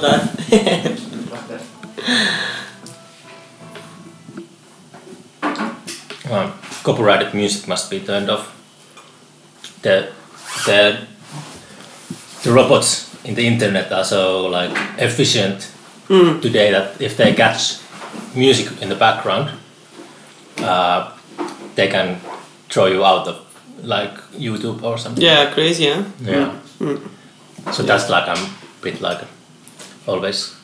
that. Um, copyrighted music must be turned off. The the the robots in the internet are so like efficient today that if they catch music in the background, uh, they can throw you out of like YouTube or something. yeah, crazy, huh? Yeah. So that's like I'm a bit like always.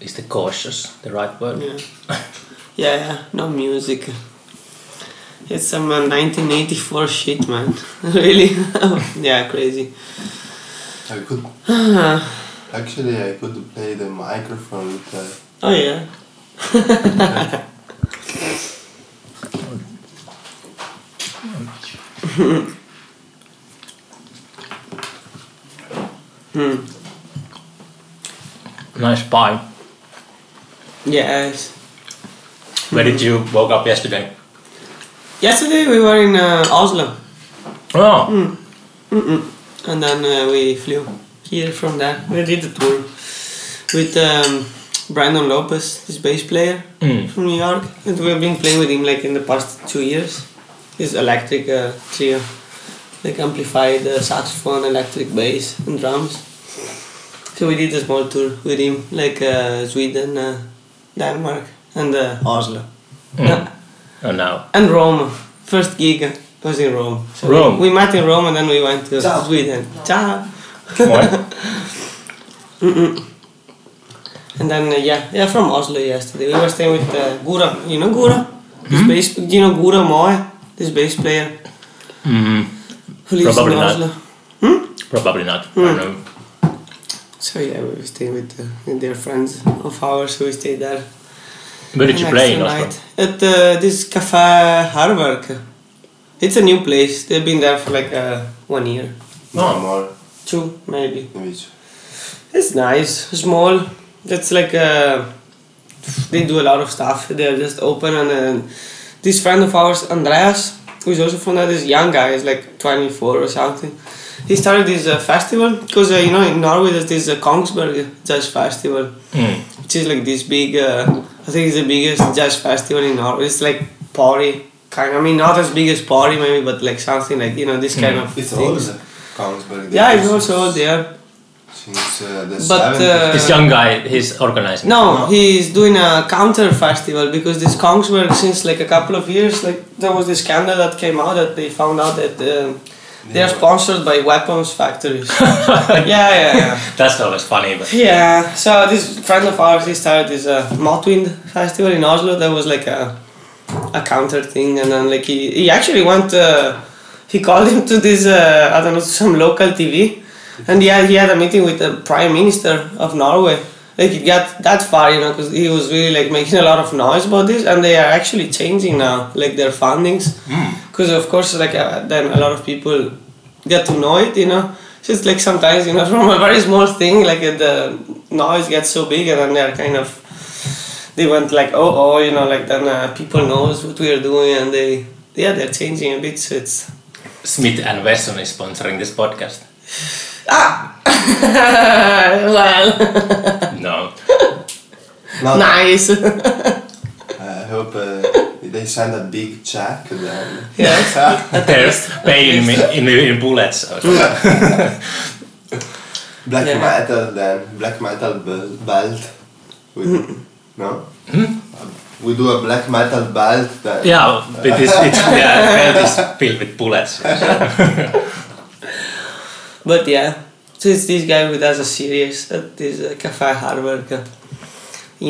Is the cautious the right word? Yeah. Yeah, yeah, no music. It's some uh, 1984 shit, man. really? yeah, crazy. I could actually I could play the microphone with the Oh, yeah. hmm. Nice pie. Yes. Where did you woke up yesterday? Yesterday we were in uh, Oslo. Oh, And then uh, we flew here from there. We did the tour with um, Brandon Lopez, this bass player Mm. from New York. And we have been playing with him like in the past two years. His electric uh, trio, like amplified uh, saxophone, electric bass, and drums. So we did a small tour with him, like uh, Sweden, uh, Denmark, and uh, Oslo. Mm. Yeah. oh now. And Rome. First gig was in Rome. So we- Rome. We, met in Rome and then we went to Ciao. Sweden. Ciao. What? And then uh, yeah, yeah, from Oslo yesterday. We were staying with uh, Guro. You know Guro? This bass. You know Guro Moe, this bass player mm, who lives Probably in not. Hmm? probably not. I don't know. So yeah, we were staying with, uh, with their friends of ours. So we stayed there. Where did you play in Oslo? night At uh, this Café Hærverk. It's a new place. They've been there for like uh, one year, no more two maybe. image. It's nice, small. It's like uh, they do a lot of stuff. They're just open and uh, this friend of ours, Andreas, who is also from there, this young guy, is like 24 or something. He started this uh, festival because uh, you know in Norway there's this uh, Kongsberg Jazz Festival, Mm. which is like this big. Uh, I think it's the biggest jazz festival in Norway. It's like party kind. Of, I mean, not as big as party maybe, but like something like you know this kind of It's things. old. Kongsberg. Yeah, it's also old there. Since uh, the But, uh, This young guy, he's organizing. No, No. he's doing a counter festival because this Kongsberg, since like a couple of years, like there was this scandal that came out that they found out that they are sponsored by weapons factories. yeah, yeah, yeah. That's always funny, but Yeah, so this friend of ours, he started this uh, Motvind festival in Oslo. That was like a, a counter thing, and then like he, he actually went. Uh, he called him to this uh, I don't know some local TV, and yeah, he had a meeting with the prime minister of Norway. Like it got that far, you know, because he was really like making a lot of noise about this, and they are actually changing now, like their fundings, because of course, like uh, then a lot of people get to know it, you know. So it's like sometimes, you know, from a very small thing, like uh, the noise gets so big, and then they're kind of, they went like, oh, oh, you know, like then uh, people knows what we are doing, and they, yeah, they're changing a bit. So it's Smith and Wesson is sponsoring this podcast. ah, well, No. Now, nice. I hope uh, they send a big check then. yes. They're paying me in, in bullets. or. Black Yeah. metal then. Black metal belt. We, no? We do a black metal belt then. yeah, it is, it's, yeah, belt is filled with bullets. But yeah, so it's this guy who does a series at this uh, Cafe Hærverk uh,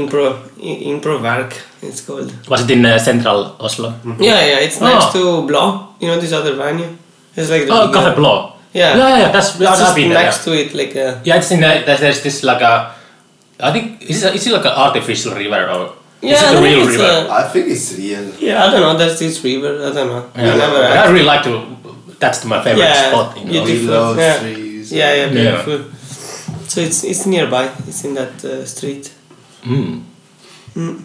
impro i- impro work. It's called. Was it in uh, central Oslo? Yeah, yeah, it's next Oh. to Blanc. You know this other venue. It's like the Oh, bigger- Café Blanc. Yeah. Yeah, yeah, that's It's I've just been there, next to it, like uh, Yeah, it's in the, there's, there's this like a, I think, is it, is it like an artificial river or Yeah, is it I a think real it's river? a- I think it's real. yeah. I don't know. There's this river. I don't know. yeah. I never. But I really like to, that's my favorite Yeah, spot in you Oslo. do. Yeah. trees. Yeah, yeah, Yeah. beautiful. So it's it's nearby. It's in that uh, street. Mm.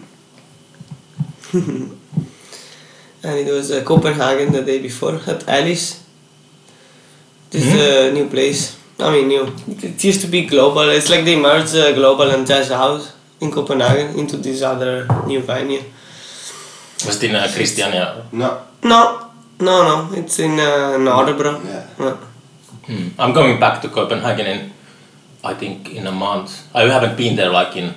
and it was uh, Copenhagen the day before at Alice. This Mhm. uh, new place I mean, you it used to be global. It's like they merged uh, global and jazz house in Copenhagen into this other new venue. Was it in uh, Christiania? No. No, no, no. It's in uh, Nørrebro. Yeah. Yeah. Hmm. I'm going back to Copenhagen in, I think, in a month. I haven't been there like in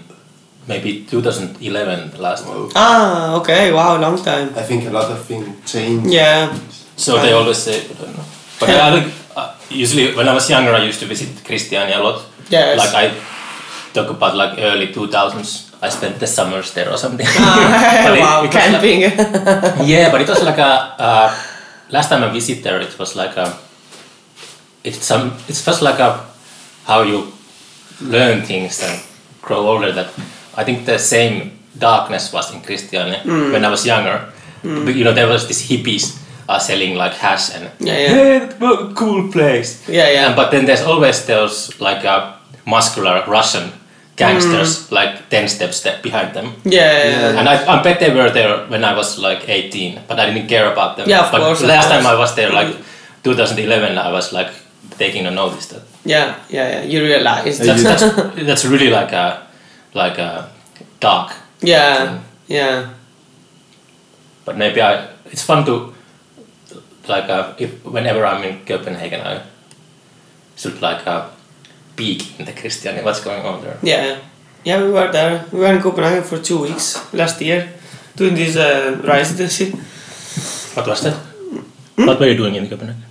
maybe 2011 the last time. Ah, okay. Wow, long time. I think a lot of things change. Yeah. So they always say, I don't know. But I think uh, usually when I was younger, I used to visit Christiania a lot. Yes. Like I talk about like early 2000s. I spent the summers there or something. Ah, But it- wow, it was like- camping. yeah, but it was like a. Uh, last time I visited there, it was like a. It's some. It's just like a, how you learn things and grow older. That I think the same darkness was in Christiania mm. when I was younger. Mm. But, you know, there was these hippies are selling like hash and Yeah, yeah. hey, cool place. Yeah, yeah. And, but then there's always those like uh, muscular Russian gangsters mm. like ten steps step behind them. yeah, yeah. Yeah. And I, I bet they were there when I was like 18, but I didn't care about them. Yeah, of but course, of last time. I was there, like 2011, I was like taking a notice that Yeah, yeah, yeah. You realize that's, that's, that's really like a like a dark. yeah, yeah. But maybe I it's fun to like uh, if whenever I'm in Copenhagen, I should like uh, peek in the Christiania. What's going on there? Yeah, yeah, we were there. We were in Copenhagen for two weeks last year, doing this uh, residency. What was that? Hmm? What were you doing in Copenhagen?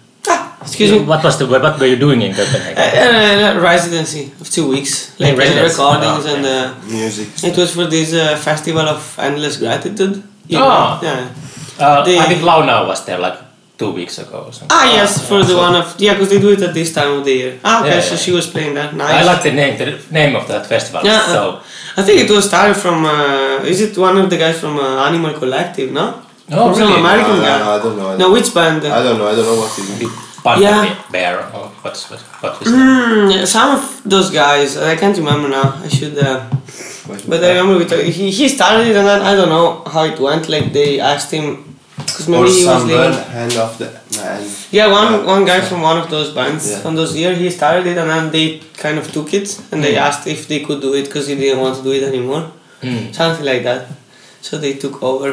Excuse me. What was the what were you doing in Copenhagen? Uh, uh, residency of two weeks, like uh, recordings Oh, and. Uh, Music. it was for this uh, festival of endless gratitude. you know? Ah. Yeah. Uh, The- I think Launa was there like two weeks ago or something. Ah yes, for yeah, the so- one of yeah, because they do it at this time of the year. Ah okay, Yeah, so yeah. she was playing that. Nice. I like the name. The name of that festival. Yeah, So I think it was started from. Uh, is it one of the guys from uh, Animal Collective? No. Oh, Or some? American No, guy. no, I don't know. I don't- which band? I don't know. I don't know what it is. Panda Yeah. Bear or what's what? What is that? Mm, some of those guys, I can't remember now. I should. Uh, but I remember we talk- he he started it and then I don't know how it went. Like they asked him because maybe or he was some living. bird hand of the man. Yeah, one Yeah. one guy from one of those bands Yeah. from those years, he started it and then they kind of took it and they Mm. asked if they could do it because he didn't want to do it anymore, Mm. something like that. So they took over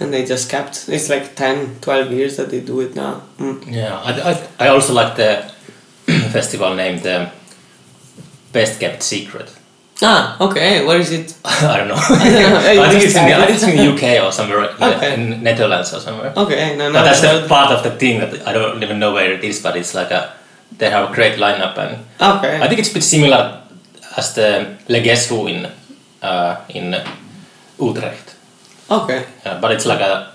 and they just kept. It's like 10, 12 years that they do it now. Mm. Yeah, I, I, I also like the festival name, the Best Kept Secret. Ah, okay. Where is it? I don't know. don't know. I think it's in the, it's in the UK or somewhere Okay. in Netherlands or somewhere. Okay, no, no. But that's the part of the thing that I don't even know where it is, but it's like a they have a great lineup and Okay. I think it's a bit similar as the Le Guess Who in uh, in Utrecht. Okay. Uh, but it's like a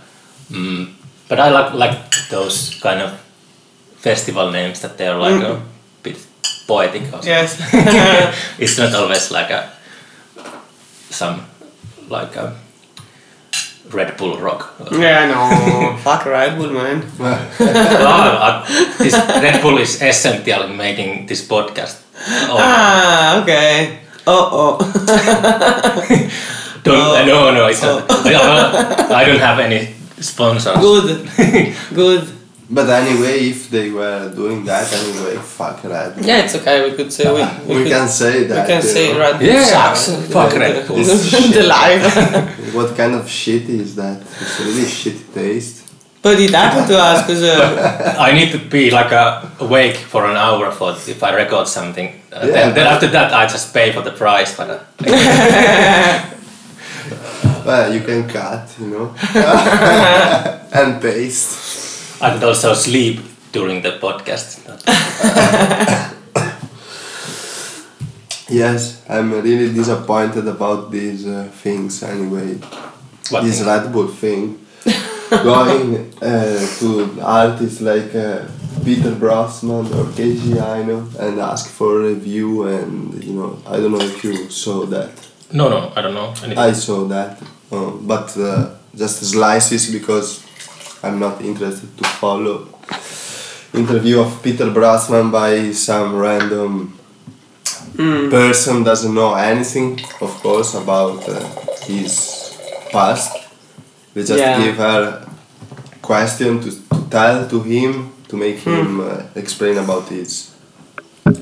mm, but I like like those kind of festival names that they're like a bit poetic or something. Yes. it's not always like a some like a Red Bull rock. yeah, no. Fuck Red Bull, man. Well, I- this Red Bull is essential in making this podcast. Oh, Ah, okay. Oh, oh. Don't, no, no, it's not. I, I don't have any sponsors. Good. Good. But anyway, if they were doing that anyway, fuck Red Bull. Yeah, it's okay. We could say we. We could- can say that. We can you say know. Red Bull Yeah, sucks. fuck Red Bull. the live. What kind of shit is that? It's really shit taste. but it happened to us because uh, I need to be like a, awake for an hour for if I record something. Uh, Yeah, then, then after that, I just pay for the price. But uh, Well, you can cut, you know, and paste. I could also sleep during the podcast. Yes, I'm really disappointed about these uh, things anyway. What this thing? Red Bull thing. Going uh, to artists like uh, Peter Brötzmann or Keiji Haino and ask for a review and you know I don't know if you saw that. No, no, I don't know. Anything. I saw that, uh, but uh, just slices because I'm not interested to follow interview of Peter Brötzmann by some random person doesn't know anything, of course, about uh, his past. They just Yeah. give her question to, to tell to him to make him uh, explain about his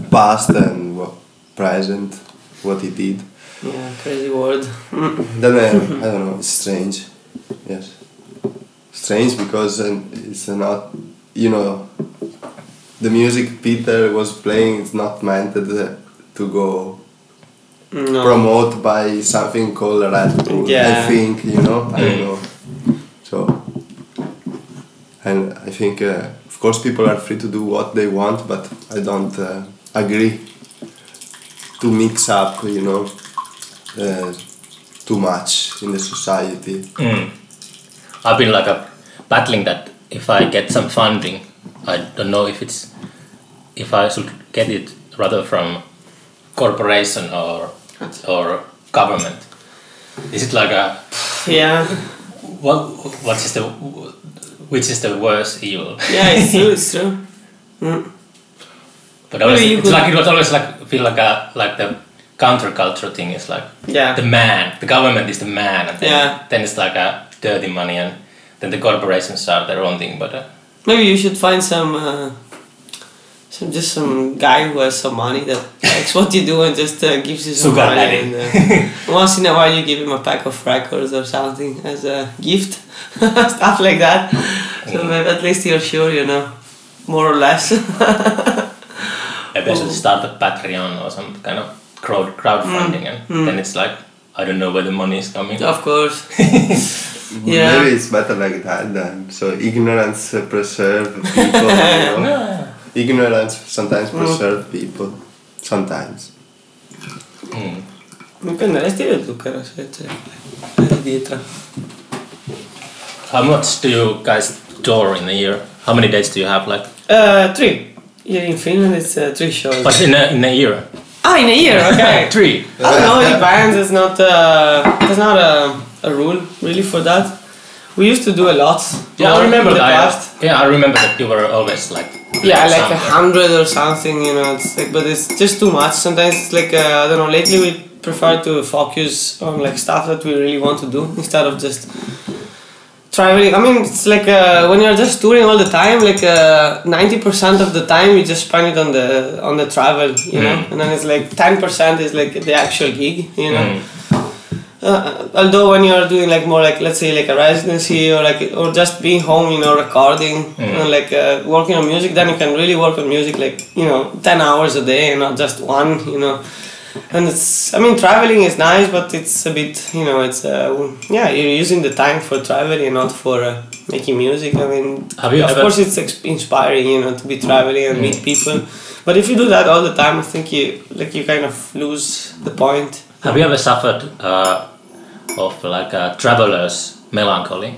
past and what present, what he did. Yeah, crazy word. Then uh, I don't know. It's strange. Yes, strange because uh, it's not. You know, the music Peter was playing is not meant to, to go No. promote by something called Red Bull. I think you know. I don't know. So, and I think uh, of course people are free to do what they want, but I don't uh, agree to mix up. You know, uh, too much in the society. Mm. I've been like a battling that if I get some funding, I don't know if it's if I should get it rather from corporation or or government. Is it like a Yeah. what what is the which is the worst evil? Yeah, it's true. It's true. Mm. But always, Maybe it's like it was always like feel like a like the counterculture thing is like Yeah. the man, the government is the man, and then, Yeah. then it's like a dirty money, and then the corporations are their own thing. But uh, Maybe you should find some, uh, some just some guy who has some money that likes what you do and just uh, gives you some Sugar money. daddy. And, uh, once in a while, you give him a pack of records or something as a gift, stuff like that. So maybe at least you're sure, you know, more or less. maybe I should start a Patreon or some kind of crowd crowdfunding, and then it's like I don't know where the money is coming. of course. Yeah. Maybe it's better like that then. So ignorance uh, preserve people. you know? Ignorance sometimes preserve people. Sometimes. Mm. Dipende dai stili zucchero, se c'è è. How much do you guys tour in a year? How many days do you have? Like, Uh, three. Here in Finland, it's uh, three shows. but in a, in a year, Ah, in a year, okay. three. I don't know, it depends. It's not, uh, there's not a, a rule really for that. We used to do a lot. Yeah, I remember that. past. Yeah, I remember that you were always like. Yeah, like a hundred or something, you know. It's like, but it's just too much. Sometimes it's like uh, I don't know. Lately, we prefer to focus on like stuff that we really want to do instead of just traveling. I mean, it's like uh, when you're just touring all the time. Like uh, ninety percent of the time, you just spend it on the on the travel, you know. Mm. And then it's like ten percent is like the actual gig, you know. Mm. Uh, although when you're doing like more like let's say like a residency or like or just being home you know recording Mm. and like uh, working on music then you can really work on music like you know 10 hours a day and not just one you know and it's i mean traveling is nice but it's a bit you know it's uh, yeah you're using the time for traveling and not for uh, making music i mean of course it's inspiring you know to be traveling and meet people but if you do that all the time i think you like you kind of lose the point Have you ever suffered uh, of like a traveler's melancholy?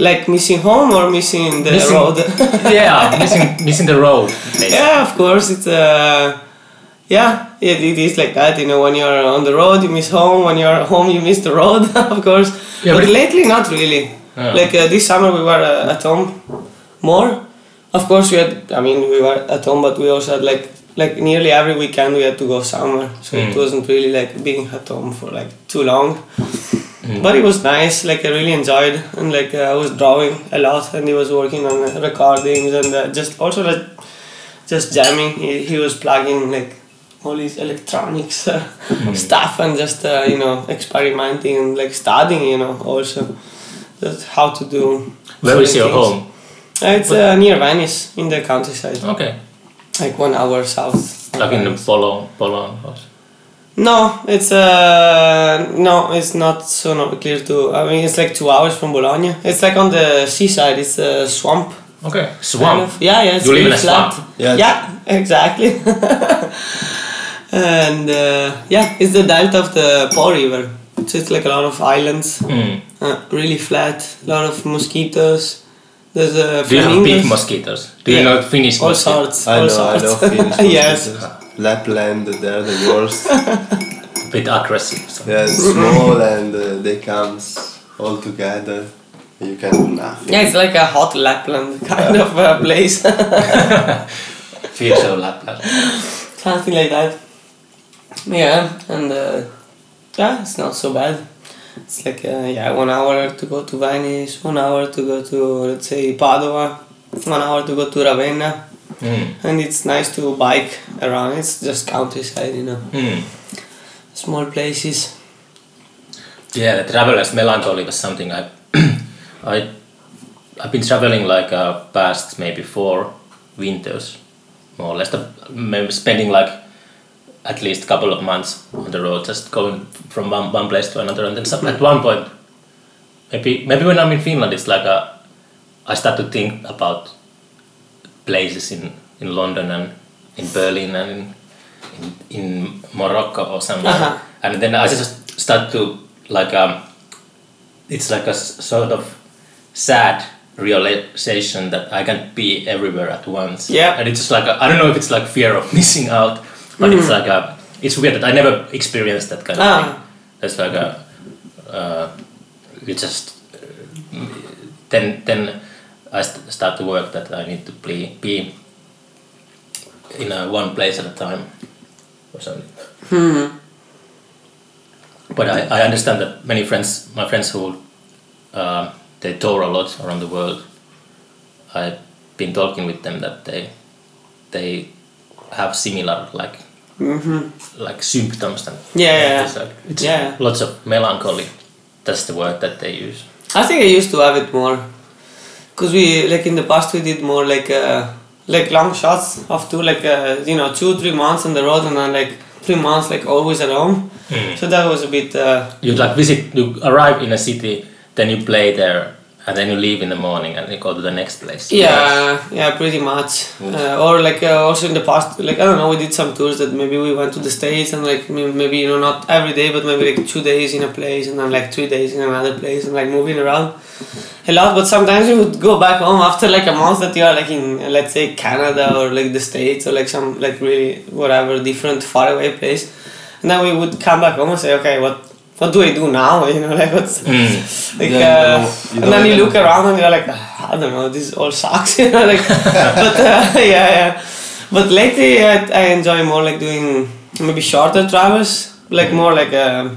Like missing home or missing the Missing- road? yeah, missing missing the road. basically. yeah, of course. It's uh, yeah, it, it is like that. You know, when you're on the road, you miss home. When you're home, you miss the road. of course. Yeah, but but- lately, not really. Yeah. Like uh, this summer, we were uh, at home more. Of course, we had. I mean, we were at home, but we also had like like nearly every weekend we had to go somewhere. So it Mm. wasn't really like being at home for like too long. Mm. But it was nice. Like I really enjoyed, and like uh, I was drawing a lot, and he was working on uh, recordings and uh, just also like just jamming. He, he was plugging like all these electronics uh, stuff and just uh, you know experimenting and like studying. You know also just how to do. Where is your things. home? Uh, it's uh, near Venice in the countryside, Okay, like one hour south. like in the Polo, Polo. house. No, it's uh no, it's not so not clear to. I mean, it's like two hours from Bologna. It's like on the seaside. It's a swamp. Okay, kind swamp. of. Yeah, yeah. It's You live in a flat. swamp? Yeah. Yeah, exactly. and uh, yeah, it's the delta of the Po River. So it's like a lot of islands, Mm. uh, really flat. A lot of mosquitoes. There's a Do you have big mosquitoes? Do you Yeah. know Finnish All mosquitoes? sorts. I all know, I sorts. know Finnish yes. Lapland, they're the worst. A bit aggressive. So. They're small and uh, they come all together. You can do nothing. Yeah, it's like a hot Lapland kind of uh, place. Feels so Lapland. Something like that. Yeah, and uh, yeah, it's not so bad. It's like uh, yeah, one hour to go to Venice, one hour to go to let's say Padua, one hour to go to Ravenna. Mm. and it's nice to bike around. It's just countryside, you know, Mm. small places. Yeah, the traveler's melancholy was something I, I, I've been traveling like uh, past maybe four winters, more or less. The, maybe spending like at least a couple of months on the road, just going from one, one place to another, and then some, at one point, maybe maybe when I'm in Finland, it's like a, I start to think about places in in London and in Berlin and in in, in Morocco or somewhere, Uh-huh. and then I just start to like um, it's like a s- sort of sad realization that I can't be everywhere at once. Yeah. and it's just like I I don't know if it's like fear of missing out, but it's like a it's weird that I never experienced that kind of Ah. thing. It's like a uh, you just uh, then then I st- start to work that I need to be be in a one place at a time or something. Hmm. But I, I understand that many friends, my friends who uh, they tour a lot around the world, I've been talking with them that they they have similar like hmm like symptoms and Yeah, yeah, yeah. it's Yeah. lots of melancholy. That's the word that they use. I think I used to have it more, cause we like in the past we did more like uh, like long shots of two like uh, you know two three months on the road and then like three months like always at home. So that was a bit. Uh, You like visit, you arrive in a city, then you play there, and then you leave in the morning and you go to the next place. Yeah, yeah, pretty much. Uh, or like uh, also in the past, like I don't know, we did some tours that maybe we went to the states and like maybe you know not every day, but maybe like two days in a place and then like three days in another place and like moving around a lot. But sometimes we would go back home after like a month that you are like in uh, let's say Canada or like the states or like some like really whatever different faraway place, and then we would come back home and say, okay, what what do I do now? You know, like what's Mm. like, Yeah, uh, and then you look around and you're like, "Ah, I don't know, this all sucks. you know, like, but uh, yeah, yeah. But lately, I, I enjoy more like doing maybe shorter travels, like more like uh,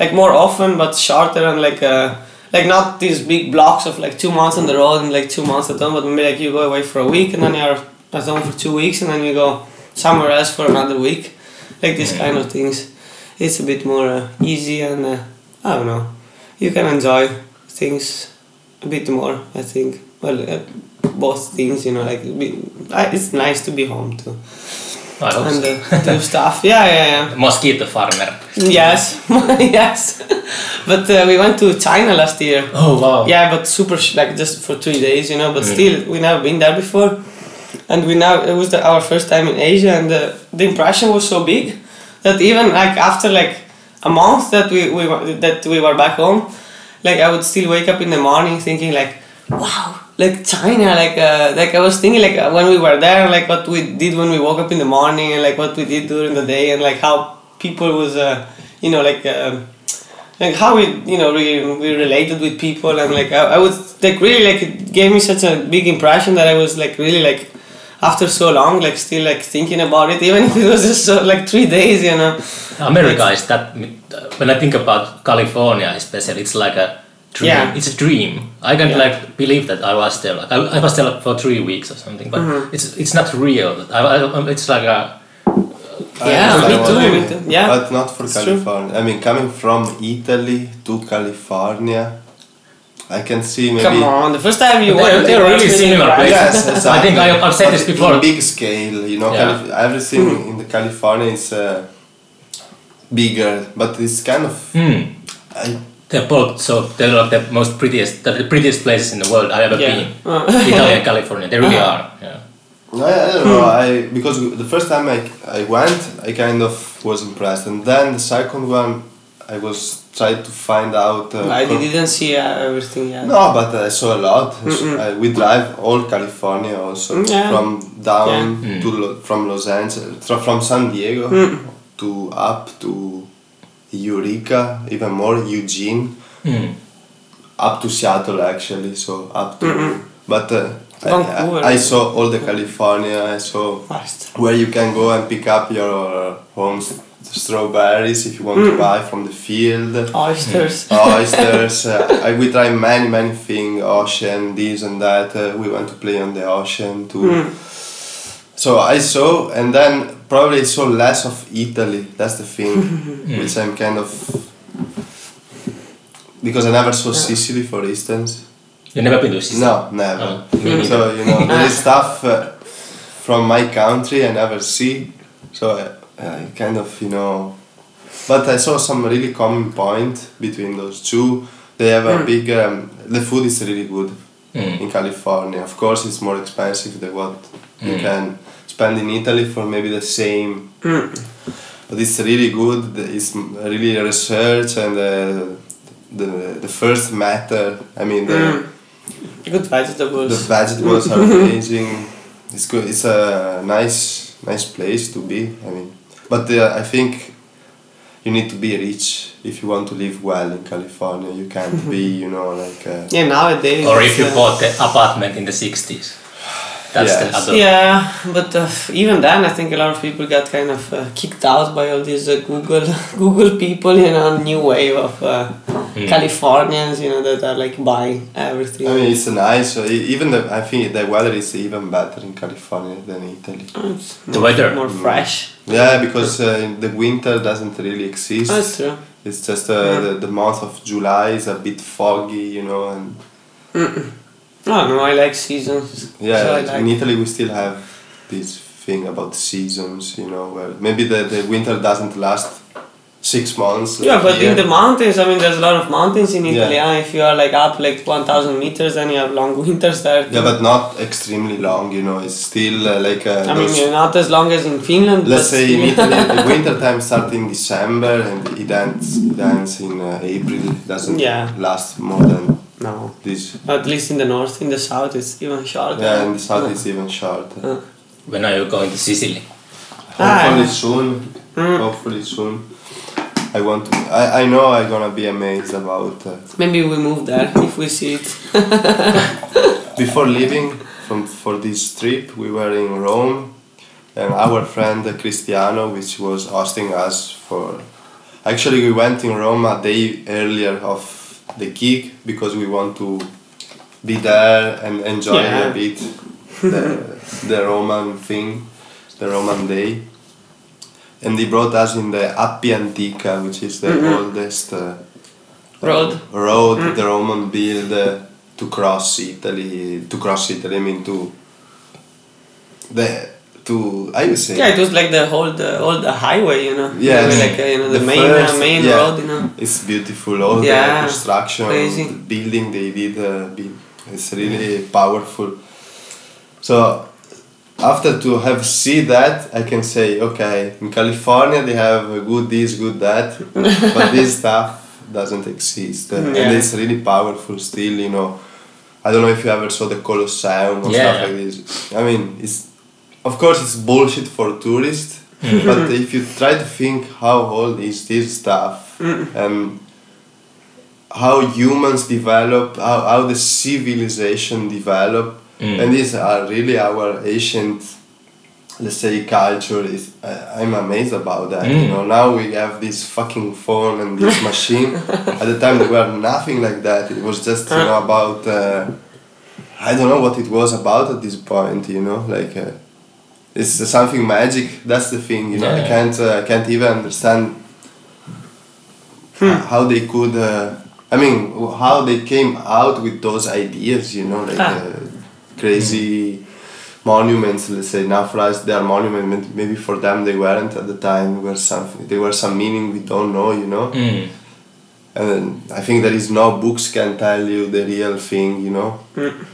like more often, but shorter and like uh, like not these big blocks of like two months on the road and like two months at home, but maybe like you go away for a week and then you're at home for two weeks and then you go somewhere else for another week, like these kind of things. It's a bit more uh, easy and uh, I don't know. You can enjoy things a bit more. I think. Well, uh, both things, you know, like it's nice to be home too I hope and so. uh, do stuff. Yeah, yeah, yeah. Mosquito farmer. Yes, yes. but uh, we went to China last year. Oh wow. Yeah, but super sh- like just for three days, you know. But Mm. still, we never been there before, and we now it was the, our first time in Asia, and the, the impression was so big that even like after like a month that we, we were, that we were back home, like I would still wake up in the morning thinking like, wow, like China, like uh, like I was thinking like uh, when we were there, like what we did when we woke up in the morning, and like what we did during the day, and like how people was, uh, you know, like. um like how we you know we, we related with people and like I, I was like really like it gave me such a big impression that I was like really like after so long like still like thinking about it even if it was just so, like three days you know America is that when I think about California especially it's like a dream Yeah. it's a dream I can't Yeah. like believe that I was there like I, I was there like, for three weeks or something but Mm-hmm. it's it's not real I, I, it's like a Yeah, me too, mean, too. Yeah. But not for It's true. California. I mean, coming from Italy to California, I can see maybe. come on the first time you They're- went they're really similar right? places. Yes, I think I, I've said But this before. In big scale, you know, Yeah. Calif- everything in the California is uh, bigger, but it's kind of. hmm, I, they're both so they're like the most prettiest the, the prettiest places in the world I've ever Yeah. been Uh. Italy and California they really are yeah I, I don't know. I because the first time I, I went, I kind of was impressed, and then the second one, I was trying to find out. Uh, I didn't see uh, everything yet No, but I saw a lot. Uh, we drive all California also Mm, yeah. from down Yeah. to Lo- from Los Angeles, fro- from San Diego Mm. to up to Eureka, even more Eugene, Hmm. up to Seattle actually. So up to, but uh, I, I, I saw all the California. I saw fast where you can go and pick up your own s- strawberries if you want Mm. to buy from the field oysters oysters. uh, I, we try many many things, ocean, this and that. Uh, we went to play on the ocean too. Mm. so I saw, and then probably saw less of Italy. That's the thing, which I'm kind of because I never saw Sicily, for instance. You've never been to Sicily? No, never. Oh, me so you know, there is stuff uh, from my country I never see. So I kind of you know, but I saw some really common point between those two. They have a big. Um, the food is really good Mm. in California. Of course, it's more expensive than what you Mm. can spend in Italy for maybe the same. But it's really good. It's really research and uh, the the first matter. I mean the. Mm. Good vegetables. The vegetables are amazing. It's good. It's a nice, nice place to be. I mean, but uh, I think you need to be rich if you want to live well in California. You can't be, you know, like. Uh, yeah, nowadays. Or if you uh, bought the apartment in the 60s. That's Yes. the other. Yeah, but uh, even then, I think a lot of people got kind of uh, kicked out by all these uh, Google Google people. You know, new wave of uh, Mm. Californians. You know, that are like buying everything. I mean, it's nice. Even the, I think the weather is even better in California than Italy. It's The more- weather. more fresh. Yeah, because uh, the winter doesn't really exist. That's true. It's just uh, the, the month of July is a bit foggy, you know, and No, no, I like seasons. Yeah, so I in. Italy we still have this thing about seasons, you know, where maybe the, the winter doesn't last six months. Yeah, but in the mountains, I mean, there's a lot of mountains in Italy. Yeah. If you are like up like 1,000 meters, then you have long winters there. Yeah, but not extremely long, you know, it's still uh, like uh, I mean, not as long as in Finland. let's say in. Italy the winter time starts in December and it ends, it ends in uh, April, it doesn't Yeah. last more than no. this. At least in the north, in the south, it's even shorter. Yeah, and the south is even shorter. Uh, When are you going to Sicily? Hopefully Ah. soon. Mm. Hopefully soon. I want to. I, I know I'm gonna be amazed about. Uh, Maybe we move there if we see it. before leaving from for this trip, we were in Rome, and our friend Cristiano, which was hosting us for. Actually, we went in Rome a day earlier of the gig because we want to be there and enjoy Yeah. a bit the, the Roman thing, the Roman day. And they brought us in the Appia Antica, which is the oldest uh, Road. road the Roman built uh, to cross Italy. To cross Italy, I mean to the to I would say Yeah, it was like the whole the old highway, you know. Yeah, like uh, you know the, The main first- uh, main yeah. road, you know. It's beautiful. All Yeah, the construction, crazy. the building they did, uh, it's really powerful. So after to have see that, I can say, okay, in California they have a good this, good that, but this stuff doesn't exist, Uh, Yeah. and it's really powerful still. You know, I don't know if you ever saw the Colosseum or Yeah. stuff like this. I mean, it's of course it's bullshit for tourists, but if you try to think how old is this stuff and how humans develop, how, how the civilization develop, Mm. and these are really our ancient, let's say, culture. Is I I'm amazed about that. You Mm. know, now we have this fucking phone and this machine. At the time, there were nothing like that. It was just you know about. Uh, I don't know what it was about at this point. You know, like. Uh, it's something magic. That's the thing, you know. I can't, uh, I can't even understand how they could. Uh, I mean, how they came out with those ideas, you know, like Ah. uh, crazy monuments. Let's say now for us they are monuments. Maybe for them they weren't at the time. Were something. They were some meaning we don't know, you know. Mm. And I think there is no books can tell you the real thing, you know. Mm.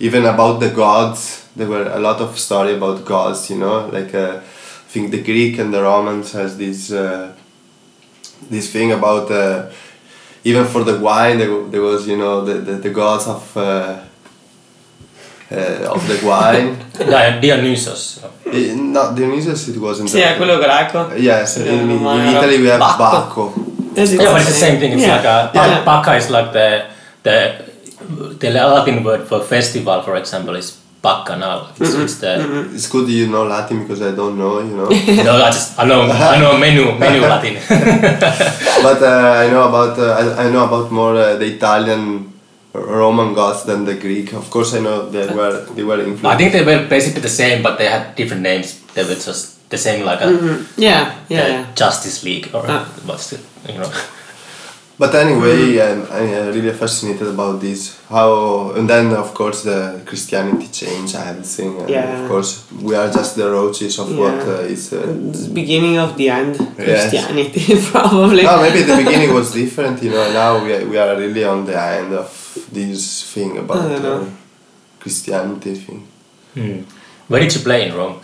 Even about the gods, there were a lot of story about gods, you know. Like uh, I think the Greek and the Romans has this uh, this thing about uh, even for the wine there, wa- there was you know the the, the gods of. Uh, uh, of the wine. Di- Dionysos. Eh, no, Dionysus it wasn't. Sì, è quello greco. Yes, in, in Romano. Italy we have Bacco. Bacco. Is it Yeah, but it's the same thing. It's Yeah. like a Yeah. Bacca is like the the the Latin word for festival, for example, is Bacchanal. It's, Mm-hmm. it's the It's good you know Latin because I don't know, you know. no, I just I know I know menu menu Latin. but uh, I know about uh, I, I know about more uh, the Italian Roman gods than the Greek. Of course, I know they were they were influenced. I think they were basically the same, but they had different names. They were just the same, like a Yeah, yeah, yeah. Justice League or Ah. what's it, you know. But anyway, I'm, I'm uh, really fascinated about this. How and then of course the Christianity changed everything. And Yeah. Of course, we are just the roaches of what Yeah. uh, is. Uh, The beginning of the end, Yes. Christianity probably. no, maybe the beginning was different. You know, now we are, we are really on the end of this thing about I don't know. uh, Christianity thing. Hmm. Where did you play in Rome?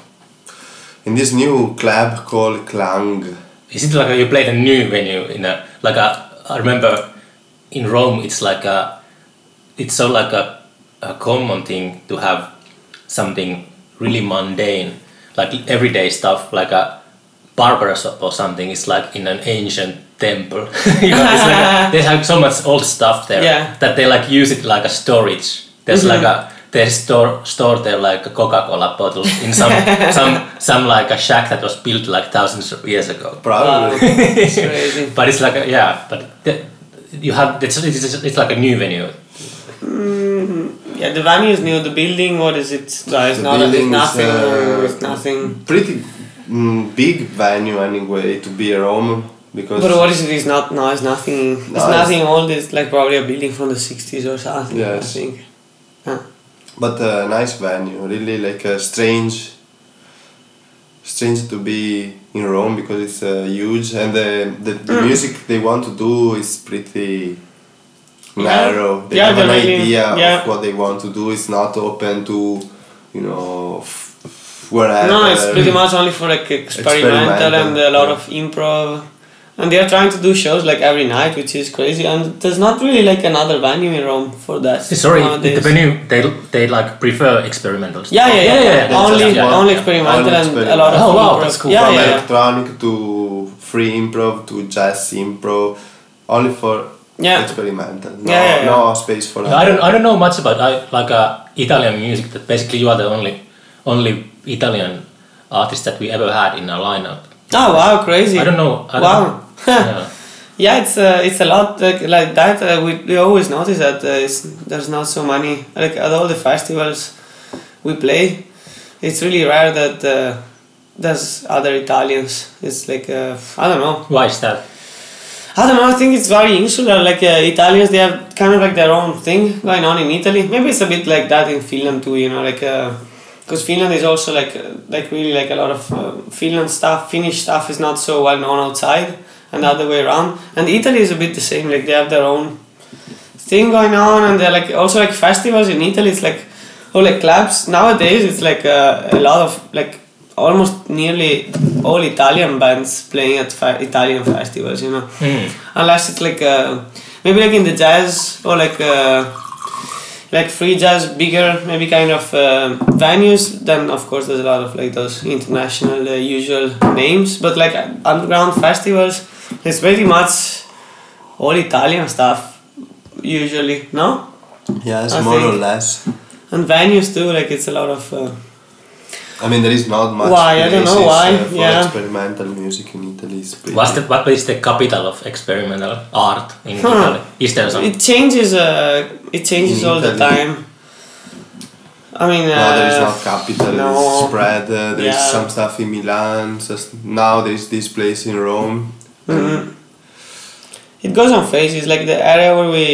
In this new club called Klang. Is it like a, you played a new venue in a like a? I remember in Rome, it's like a, it's so like a, a common thing to have something really mundane, like everyday stuff, like a barber shop or something. It's like in an ancient temple. you know, it's like a, they have so much old stuff there Yeah. that they like use it like a storage. There's like mm-hmm. a they store store there like a Coca-Cola bottle in some some some like a shack that was built like thousands of years ago. Probably. It's crazy. But it's like a, yeah, but the, you have it's, it's it's like a new venue. Yeah, the venue is new. The building, what is it? No, it's The not. It's building is, nothing. uh, it's nothing. Pretty mm, big venue anyway to be a Rome because. But what is it? It's not. No, it's nothing. It's No, it's- nothing old. It's like probably a building from the sixties or something. Yes. I think. Huh. But a nice venue, really like a strange, strange to be in Rome because it's uh, huge and the the, the Mm. music they want to do is pretty narrow. They Yeah, have an really- idea yeah. of what they want to do. It's not open to, you know, f- f- wherever. No, it's pretty much only for like experimental, Experimental, and a lot yeah. of improv. And they are trying to do shows like every night, which is crazy. And there's not really like another venue in Rome for that. Sorry, nowadays. the venue they they like prefer experimental. stuff. Yeah, yeah, yeah. yeah, That's Only, just one- only experimental only and a lot of experimental. Oh, wow, improv. that's cool. Yeah, From yeah, yeah. electronic to free improv to jazz improv, only for Yeah. experimental. No, Yeah, yeah, yeah. no space for. I don't I don't know much about I, like uh, Italian music. That basically you are the only only Italian artist that we ever had in our lineup. Oh wow, crazy! I don't know. I don't wow. yeah. Yeah, it's uh, it's a lot like, like that. Uh, we, we always notice that uh, it's, there's not so many like at all the festivals we play. It's really rare that uh, there's other Italians. It's like uh, I don't know. Why is that? I don't know. I think it's very insular. Like uh, Italians, they have kind of like their own thing going on in Italy. Maybe it's a bit like that in Finland too. You know, like because Finland is also like like really like a lot of uh, Finland stuff. Finnish stuff is not so well known outside, and the other way around. And Italy is a bit the same. Like they have their own thing going on, and they're like also like festivals in Italy. It's like or like clubs nowadays. It's like uh, a lot of like almost nearly all Italian bands playing at fe- Italian festivals. You know Hmm. unless it's like uh, maybe like in the jazz or like uh, like free jazz bigger maybe kind of uh, venues then of course there's a lot of like those international uh, usual names but like underground festivals it's pretty much all italian stuff usually no Yes, I more or less. and venues too like it's a lot of uh, I mean, there is not much. Why? I don't know places, why, uh, for yeah. experimental music in Italy. It's pretty- What's the what is the capital of experimental art in Huh. Italy? Is there some? it changes uh, it changes In all the time i mean uh, No, there is not capital. no. It's spread. Uh, there is Yeah. some stuff in Milan. Just now there is this place in Rome. Mhm. It goes on phases, like the area where we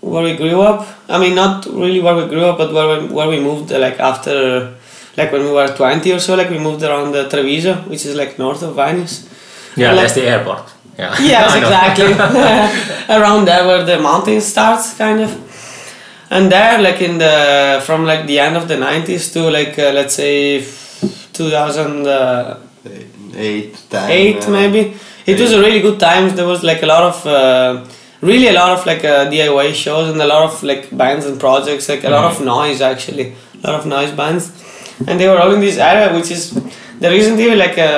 where we grew up. I mean, not really where we grew up, but where we, where we moved. uh, Like after, like when we were twenty or so, like we moved around the Treviso, which is like north of Venice. Yeah, like- that's the airport. Yeah. Yes, exactly. around there where the mountain starts, kind of. And there, like in the from like the end of the nineties to like uh, let's say two thousand. Uh, Eight, ten. eight uh, maybe it was a really good times there was like a lot of uh, really a lot of like uh, diy shows and a lot of like bands and projects like a lot of noise actually a lot of noise bands and they were all in this area which is there isn't even like a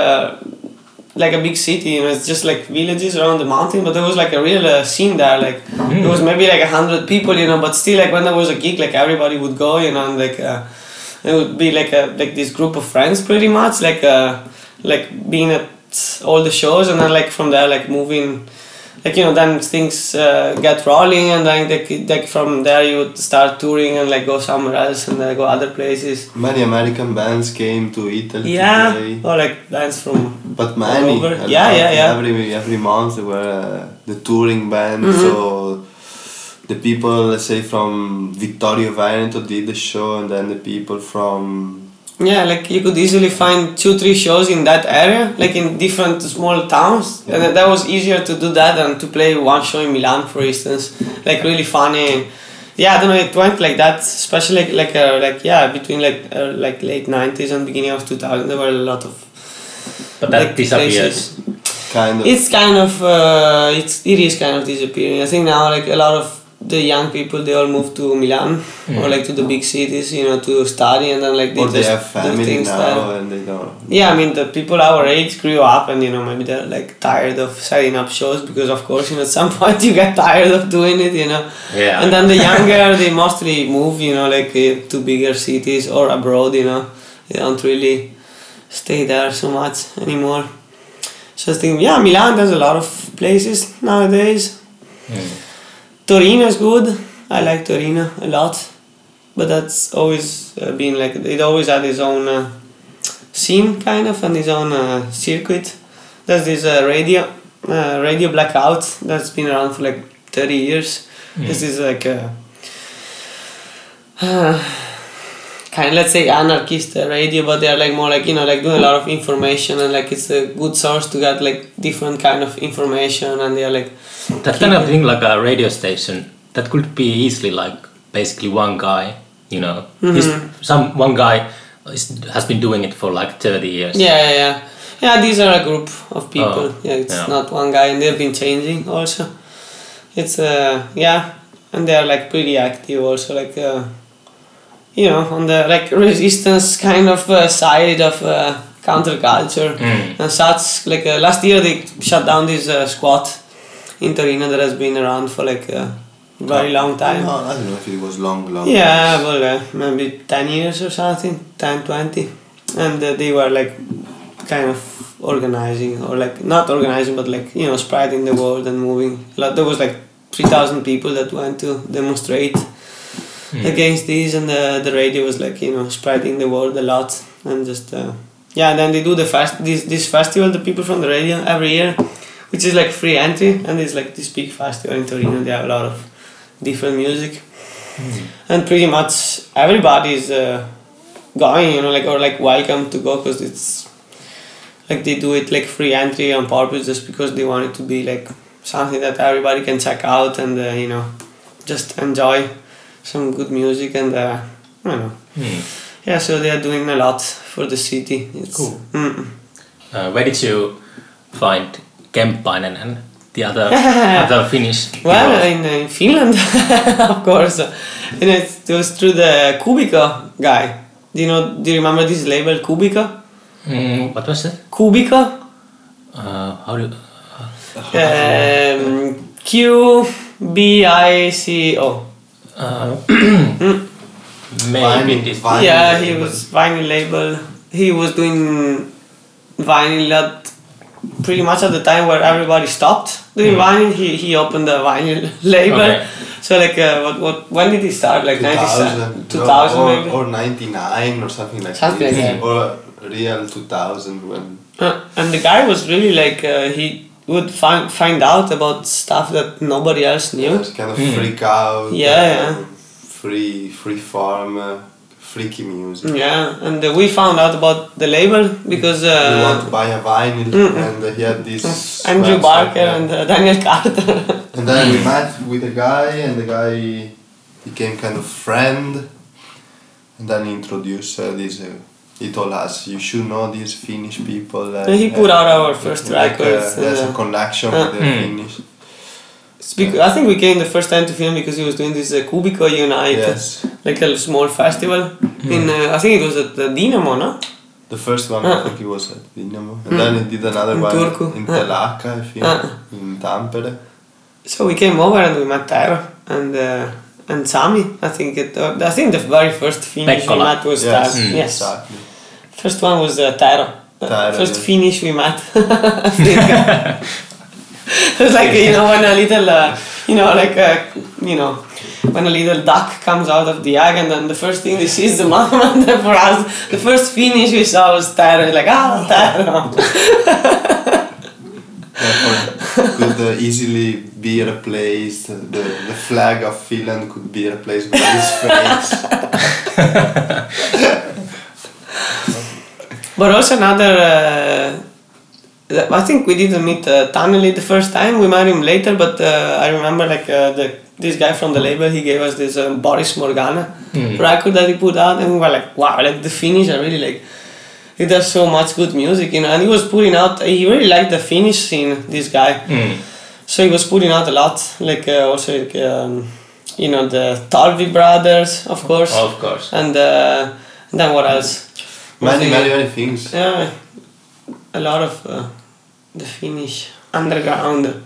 like a big city you know it's just like villages around the mountain but there was like a real uh, scene there like there was maybe like a hundred people you know but still like when there was a gig like everybody would go you know and like uh, it would be like a like this group of friends pretty much like uh like being at all the shows and then like from there like moving like you know then things uh, get rolling and then like, like from there you would start touring and like go somewhere else and uh, go other places Many American bands came to Italy yeah to or like bands from But many. over. Yeah, lot. yeah, yeah. Every every month there were uh, the touring band. Mhm. So the people, let's say from Vittorio Veneto, did the show, and then the people from Yeah, like you could easily find two, three shows in that area, like in different small towns, and that was easier to do that than to play one show in Milan, for instance. Like really funny. Yeah, I don't know. It went like that, especially like like, uh, like yeah, between like uh, like late nineties and beginning of two thousand. There were a lot of But that like, disappeared. places. kind of. It's kind of uh, it's it is kind of disappearing. I think now like a lot of the young people they all move to Milan or like to the big cities, you know, to study and then like they or they just have do family things now, there. and they don't. Yeah, I mean the people our age grew up and you know maybe they're like tired of setting up shows because of course you know at some point you get tired of doing it, you know. Yeah. And then the younger they mostly move, you know, like uh, to bigger cities or abroad, you know. They don't really stay there so much anymore. So I think yeah, Milan there's a lot of places nowadays. Torino is good. I like Torino a lot, but that's always uh, been like it always had its own uh, scene kind of and its own uh, circuit. There's this uh, radio uh, radio blackout that's been around for like thirty years. This is like a kind of let's say anarchist uh, radio, but they're like more like you know like doing a lot of information and like it's a good source to get like different kind of information and they're like That kind of thing, like a radio station, that could be easily like basically one guy. You know, He's- some one guy is, has been doing it for like thirty years. Yeah, yeah, yeah. Yeah, these are a group of people. Oh, yeah, it's yeah. not one guy, and they've been changing also. It's uh yeah, and they are like pretty active also, like uh, you know, on the like resistance kind of uh, side of uh, counterculture Mm. and such. Like uh, last year, they shut down this uh, squad in Torino that has been around for like a very long time. No, I don't know if it was long, long. Yeah, well, uh, maybe 10 years or something, 10, 20. And uh, they were like kind of organizing, or like not organizing, but like, you know, spreading the word and moving. Like, there was like 3,000 people that went to demonstrate against this, and the, the radio was like, you know, spreading the word a lot. And just, uh, yeah, and then they do the fest, this, this festival, the people from the radio, every year, which is like free entry, and it's like this big festival in Torino. They have a lot of different music and pretty much everybody is uh, going you know like or like welcome to go because it's like they do it like free entry on purpose just because they want it to be like something that everybody can check out and uh, you know just enjoy some good music and uh, I don't know yeah so they are doing a lot for the city it's Cool. Mm. Uh, where did you find Kemppainen and the other other Finnish? Well, in, in Finland, of course, and it was through the Qbico guy. Do you know? Do you remember this label Qbico? Mm, what was it? Qbico. Uh, how do? Um, Q B I C O. Uh, maybe this. vinyl Yeah, he label. was vinyl label. He was doing vinyl at pretty much at the time where everybody stopped doing vinyl. He he opened the vinyl label. Okay. So like uh, what what when did he start? Like 97, 2000, 2000 or, maybe. or 99 or something like Something this. like that. Or real 2000 when. Uh, and the guy was really like uh, he would find find out about stuff that nobody else knew. It's kind of freak out. Yeah, uh, yeah. Free, free form, uh, freaky music. Yeah, and uh, we found out about the label because we want uh, to buy a vinyl, Mm. and uh, he had this. Andrew Barker yeah. and uh, Daniel Carter. And then we met with a guy, and the guy became kind of friend. And then he introduced uh, this. Uh, he told us you should know these Finnish people. Uh, And he put out our first like, records, Uh, there's uh, a connection uh, with the Hmm. Finnish. It's bec- I think we came the first time to film because he was doing this uh, Qbico Unite, Yes. like a small festival in uh, I think it was at the Dynamo, no? The first one, I Uh. think it was at Dinamo. And then he did another In one Turku. in Uh. Telakka, I think, Uh. in Tampere. So we came over and we met Tero and uh, and Sami. I think it. Uh, I think the very first Finnish we met was Yes, Tero. Mm. Yes. exactly. First one was uh, Tero. Uh, first yeah. Finnish we met. I think. it's like you know when a little, uh, you know, like uh, you know, when a little duck comes out of the egg, and then the first thing they see is the mom, and then for us, the first finish we saw was Taro. Like ah, Taro. Therefore, could uh, easily be replaced. The, the flag of Finland could be replaced by his face. But also another. Uh, I think we didn't meet uh, Taneli the first time. We met him later, but uh, I remember like uh, the this guy from the label. He gave us this um, Boris Morgana Mm. record that he put out, and we were like, wow, like the Finnish are really like. He does so much good music, you know, and he was putting out. He really liked the Finnish scene. This guy, Mm. so he was putting out a lot, like uh, also like, um, you know the Talvi brothers, of course, Of course. and uh, then what else? Many, many, many things. yeah, a lot of uh, the Finnish underground.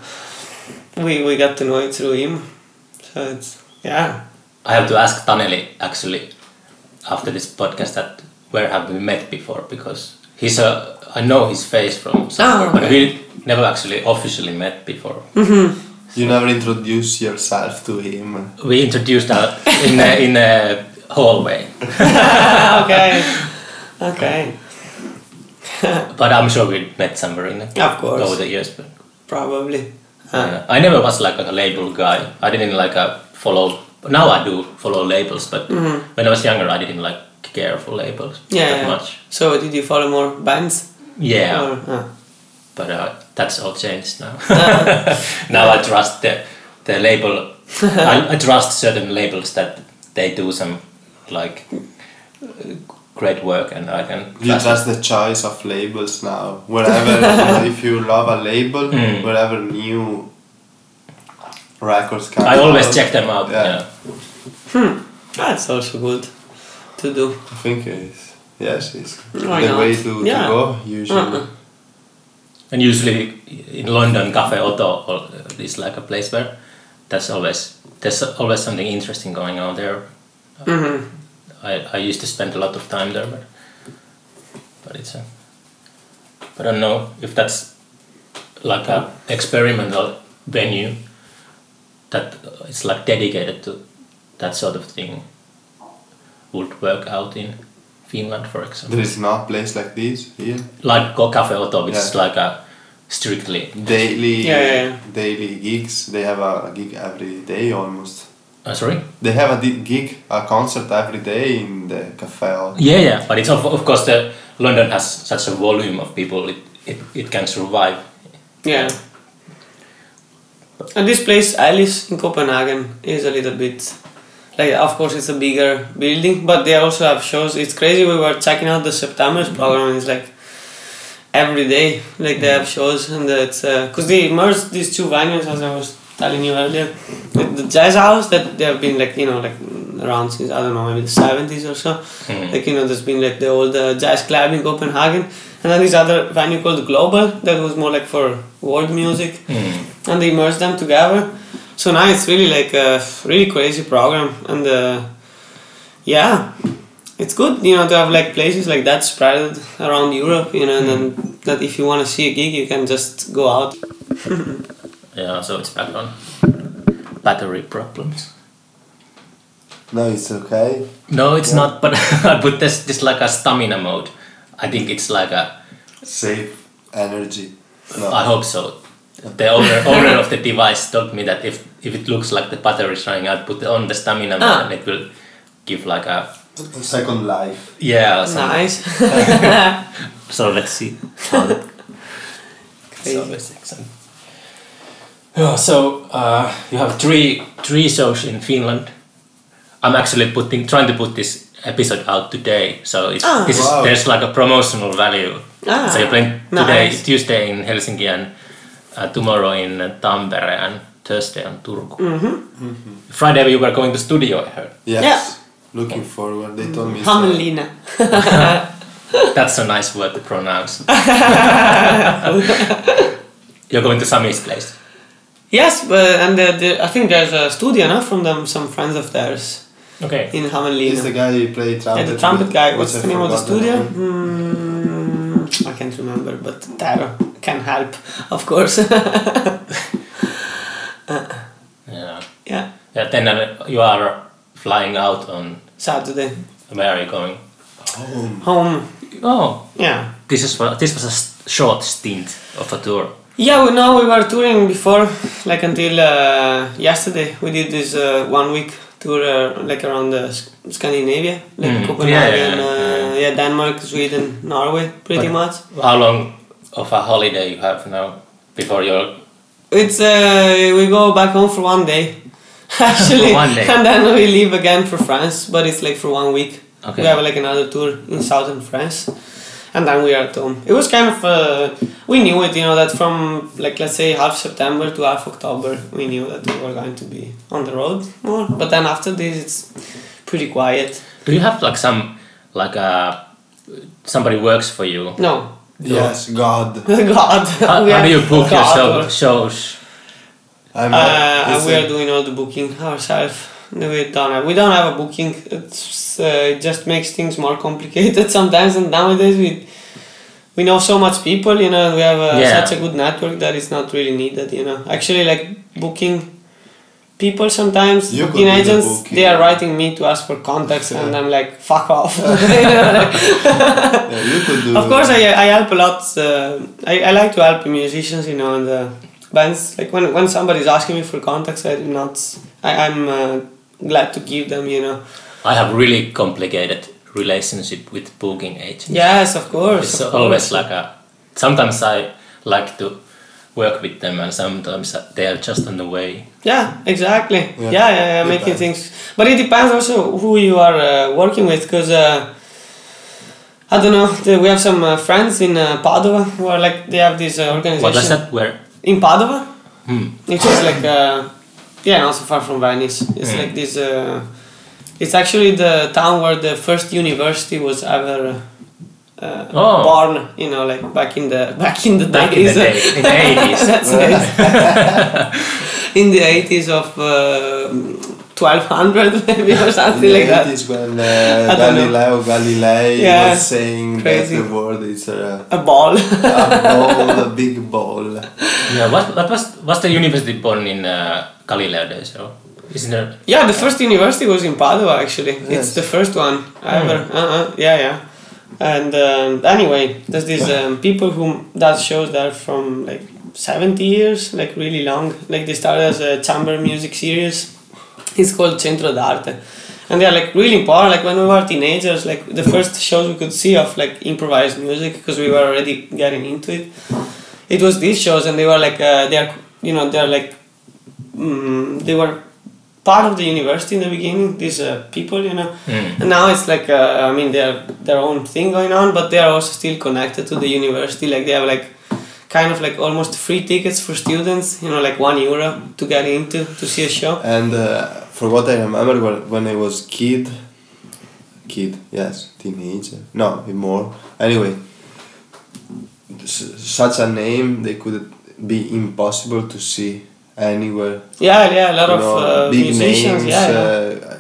We we got to know it through him, so it's yeah. I have to ask Taneli actually after this podcast that where have we met before because he's a I know his face from ah, somewhere, but okay. we never actually officially met before. Mm-hmm. You never introduce yourself to him. We introduced that in a, in a hallway, okay, okay, but I'm sure we met somewhere in the, Of course. over the years. But probably. Uh, uh, I never was like a label guy. I didn't like a follow. Now I do follow labels, but when I was younger, I didn't like care for labels Mm-hmm. yeah, that yeah. much. So did you follow more bands? Yeah, Or, uh, but uh, that's all changed now. now I trust the the label. I, I trust certain labels that they do some like uh, great work, and I can. You trust the choice of labels now. Wherever, if you love a label, Mm. wherever new records come I always out, check them out. Yeah. Yeah. that's also good to do. I think it's yes, it's Why the not? way to, Yeah. to go usually. Uh-uh. And usually in London, Cafe Oto is like a place where that's always there's always something interesting going on there. Mhm. I, I used to spend a lot of time there, but but it's a. I don't know if that's like a experimental venue that uh, it's like dedicated to that sort of thing would work out in Finland, for example. There is not place like this here. Like Go Cafe Oto, which is Yeah. like a strictly. Daily, Yeah, yeah, yeah. daily gigs. They have a gig every day almost. Uh, sorry. They have a gig, a concert every day in the cafe. Yeah, yeah, but it's of, of course the London has such a volume of people it, it, it can survive. Yeah. And this place, Alice in Copenhagen, is a little bit like, of course, it's a bigger building, but they also have shows. It's crazy. We were checking out the September's program, and it's like every day, like they have shows, and it's because they merged these two venues, as I was telling you earlier. Like the jazz house that they have been like you know like around since I don't know maybe the seventies or so. Mm. Like you know, there's been like the old uh, jazz club in Copenhagen, and then this other venue called Global that was more like for world music, Mm. and they merged them together. So now it's really like a really crazy program, and uh, yeah, it's good you know to have like places like that spread around Europe, you know, and then that if you want to see a gig, you can just go out. Yeah, so it's back on battery problems. No, it's okay. No, it's Yeah. not, but I put this this like a stamina mode. I think it's like a. Save energy. No. I hope so. The owner owner of the device told me that if if it looks like the battery is running out, put on the stamina mode Ah. and it will give like a Second life. yeah. Some, Nice. So let's see how that Crazy. So it's excellent. Yeah, so uh, you have three three shows in Finland. I'm actually putting trying to put this episode out today, so it's Ah. this is, there's like a promotional value. Ah, so you're playing today, nice. Tuesday in Helsinki, and uh, tomorrow in Tampere, and Thursday in Turku. Mm-hmm. Friday you were going to studio, I heard. Yes. Yeah. Looking forward. They told me. it's, uh, Hämeenlinna. That's a nice word to pronounce. you're going to Sami's place. Yes, but and the, the, I think there's a studio now from them, some friends of theirs Okay. in He's the guy who played trumpet. Yeah, the trumpet guy. What's the name of the studio? Mm, I can't remember, but Taro can help, of course. Yeah. yeah, Yeah. Then uh, you are flying out on Saturday where are you going? home. Home. Oh, Yeah. this is this was a short stint of a tour. Yeah, we know we were touring before, like until uh, yesterday. We did this uh, one week tour, uh, like around Scandinavia, like Mm. Copenhagen, Yeah, yeah, uh, yeah, Denmark, Sweden, Norway, pretty But- much. How long of a holiday you have now before you're? It's uh, we go back home for one day, actually, One day. and then we leave again for France. But it's like for one week. Okay. We have like another tour in southern France, and then we are at home. It was kind of uh, we knew it, you know, that from like let's say half September to half October, we knew that we were going to be on the road more. But then after this, it's pretty quiet. Do you have like some like uh, somebody works for you? No, Yes, God. God. How, how do you book your God show, or- shows? I'm Uh, it's we are doing all the booking ourselves. No, we don't have. We don't have a booking. It's uh, it just makes things more complicated sometimes. And nowadays we we know so much people. You know, and we have uh, Yeah. such a good network that it's not really needed. You know, actually, like booking people sometimes You booking do the agents booking. they are writing me to ask for contacts and i'm like fuck off yeah, you could do. of course I, I help a lot uh, I, I like to help musicians you know and the bands like when, when somebody's asking me for contacts i'm not I, i'm uh, glad to give them you know I have really complicated relationship with booking agents. yes of course It's of always course. like a. Sometimes I like to work with them, and sometimes they are just on the way. yeah exactly yeah Yeah. yeah, yeah, Depends. making things but it depends also who you are uh, working with because uh, I don't know. We have some uh, friends in uh, Padova who are like they have this uh, organization What was that? Where? in Padova. Hmm. It's just like uh, yeah, not so far from Venice. It's Mm. like this. Uh, it's actually the town where the first university was ever uh, Oh. born. You know, like back in the back in the Back in days. the day, in the 80s. That's it. in the eighties of uh, twelve hundred maybe or something like that. 80s when uh, I know. Galileo Galilei Yeah, was saying crazy. that the world is uh, A ball. a ball, a big ball. Yeah, what, what was was the university born in uh, Galileo days? Or isn't there? Yeah, the first university was in Padua actually. It's the first one ever. Uh-uh. Yeah, yeah. And um, anyway, there's these um, people who that shows there from like 70 years, like really long. Like they started as a chamber music series. It's called Centro d'Arte. And they're like really important. Like when we were teenagers, like the first shows we could see of like improvised music because we were already getting into it. It was these shows, and they were like uh, they're you know they're like mm, they were part of the university in the beginning. These uh, people, you know, Mm. and now it's like uh, I mean they're their own thing going on, but they are also still connected to the university. Like they have like kind of like almost free tickets for students. You know, like one euro to get into to see a show. And uh, for what I remember when, I was kid, kid, yes, teenager, no, more. Anyway, such a name they could be impossible to see anywhere. Yeah, yeah, a lot you of know, uh, big musicians. names. yeah, yeah. Uh,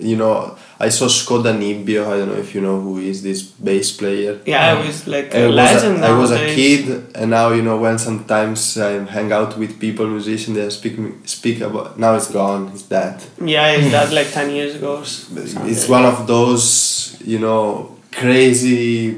you know, I saw Skoda Nibbio. I don't know if you know who is this bass player. yeah, I was like I a was, legend. a, I was a kid, and now you know when sometimes I hang out with people, musicians, they speak speak about. Now it's gone. It's dead. Yeah, it's that like ten years ago. or s- But something. It's one of those you know crazy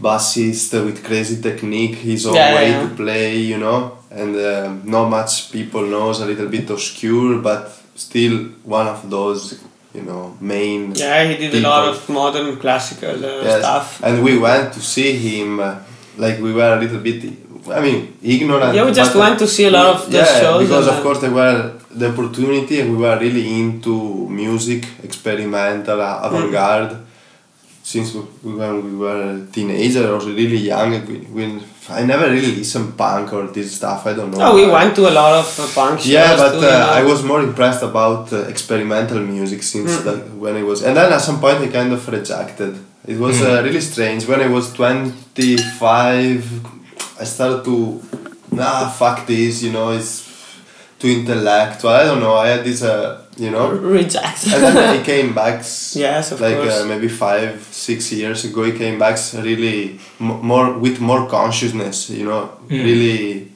bassist with crazy technique. His own Yeah, yeah, way yeah. to play, you know, and um, not much people knows. A little bit obscure, but still one of those you know main. Yeah, he did a lot of modern classical uh, Yes. stuff. And we went to see him, uh, like we were a little bit, I mean, ignorant. Yeah, we just but- went to see a lot of the yeah, shows because of course there were the opportunity, and we were really into music, experimental, uh, avant-garde. Since we, we- when we were teenagers, I was really young. We, we, I never really listened punk or this stuff. I don't know. Oh, we why. went to a lot of uh, punk shows. Yeah, but too, uh, you know. I was more impressed about uh, experimental music since Mm. that, when I was, and then at some point I kind of rejected. It was Mm. uh, really strange. When I was twenty five, I started to, ah, fuck this. You know, it's too intellectual. I don't know. I had this, uh, you know. reject. and then he came back. Yes, of like course. Uh, maybe five, six years ago, he came back really more with more consciousness. You know, Mm. really.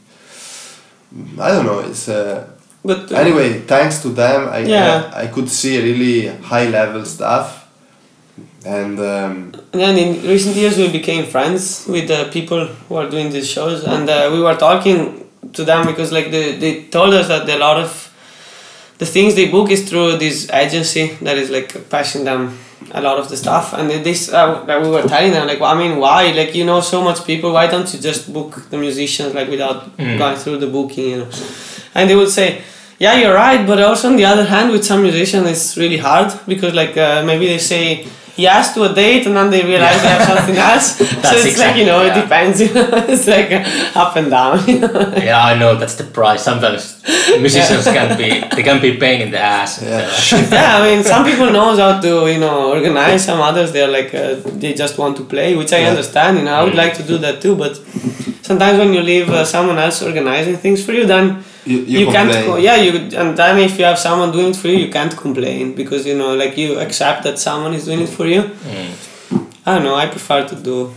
I don't know. It's uh, but uh, anyway. Thanks to them, I Yeah. I, I could see really high level stuff, and um, And then in recent years we became friends with the people who are doing these shows and uh, we were talking to them because like they, they told us that a lot of the things they book is through this agency that is like passing them a lot of the stuff. And this uh, that we were telling them like well, I mean why? Like you know so much people why don't you just book the musicians like without Mm. going through the booking you know? And they would say yeah you're right but also on the other hand with some musicians it's really hard because like uh, maybe they say yes to a date and then they realize they have something else so That's it's like you know exactly- it depends it's like uh, up and down yeah, I know that's the price. Sometimes musicians can be they can be pain in the ass. Yeah. yeah, I mean, some people knows how to, you know, organize. Some others, they're like, uh, they just want to play, which I Yeah. understand. You know, I would Mm. like to do that too. But sometimes when you leave uh, someone else organizing things for you, then you, you, can't. complain. Co- yeah, you and then if you have someone doing it for you, you can't complain because you know, like you accept that someone is doing it for you. Mm. I don't know. I prefer to do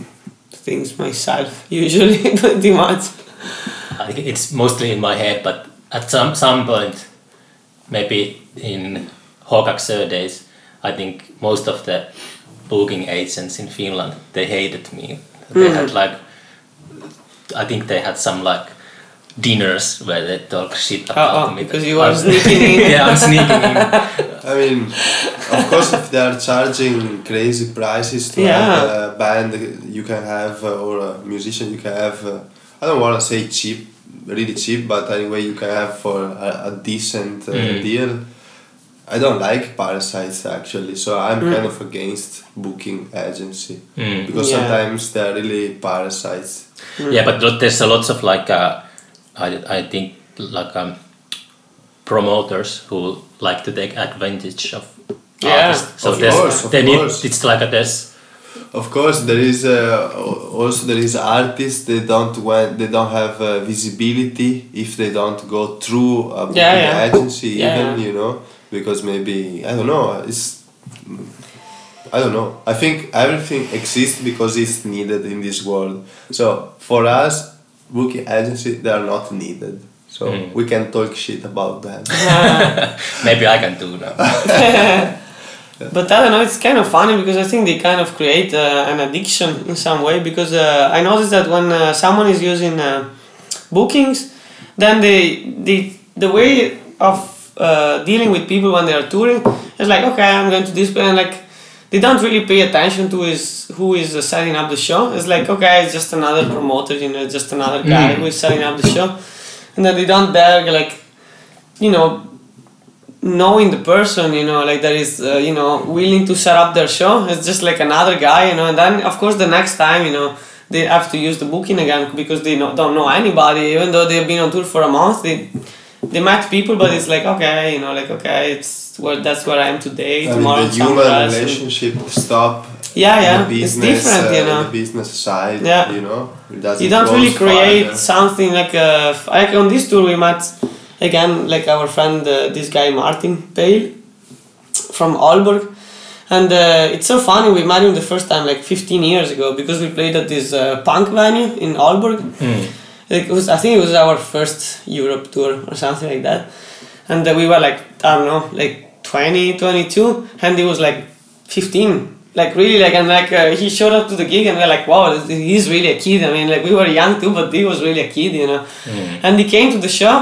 things myself usually, pretty much. I think it's mostly in my head, but at some some point, maybe in Hokaxer days, I think most of the booking agents in Finland they hated me. They had like, I think they had some like dinners where they talk shit about Oh, oh, me. because you are I'm- sneaking in. yeah, I'm sneaking in. I mean, of course, if they are charging crazy prices to Yeah. have a band you can have uh, or a musician you can have, uh, I don't want to say cheap, really cheap, but anyway you can have for a, a decent uh, Mm. deal. I don't like parasites actually, so I'm Mm. kind of against booking agency Mm. because Yeah. sometimes they're really parasites. Yeah, but there's a lots of like uh, I I think like um, promoters who like to take advantage of Yeah, artists. So of there's course, of they need course. it's like a there's Of course, there is uh, also there is artists they don't want they don't have uh, visibility if they don't go through a Yeah, yeah. agency Yeah, even yeah. you know because maybe I don't know it's I don't know I think everything exists because it's needed in this world so for us booking agency they are not needed so Mm. we can talk shit about them maybe I can do now. But I don't know, it's kind of funny because I think they kind of create uh, an addiction in some way because uh, I noticed that when uh, someone is using uh, bookings, then they, they the way of uh, dealing with people when they are touring is like, okay, I'm going to this place, and like they don't really pay attention to is who is uh, setting up the show. It's like, okay, it's just another promoter, you know, just another guy Mm. who is setting up the show, and then they don't dare like, you know, knowing the person, you know, like that is, uh, you know, willing to set up their show. It's just like another guy, you know. And then, of course, the next time, you know, they have to use the booking again because they no, don't know anybody. Even though they've been on tour for a month, they they met people, but it's like okay, you know, like okay, it's where that's where I am today. I mean, tomorrow, the it's human else, and- relationship stop Yeah, yeah, the it's business, different, you uh, know. the business side, Yeah. you know. It doesn't you don't really create farther. something like a f- like on this tour we met again like our friend uh, this guy Martin Pale from Aalborg and uh, it's so funny we met him the first time like 15 years ago because we played at this uh, punk venue in Aalborg Mm. like it was I think it was our first Europe tour or something like that and uh, we were like I don't know like 20 22 and he was like 15 like really like and like uh, he showed up to the gig and we are like wow he's really a kid. I mean like we were young too but he was really a kid you know? Mm. and he came to the show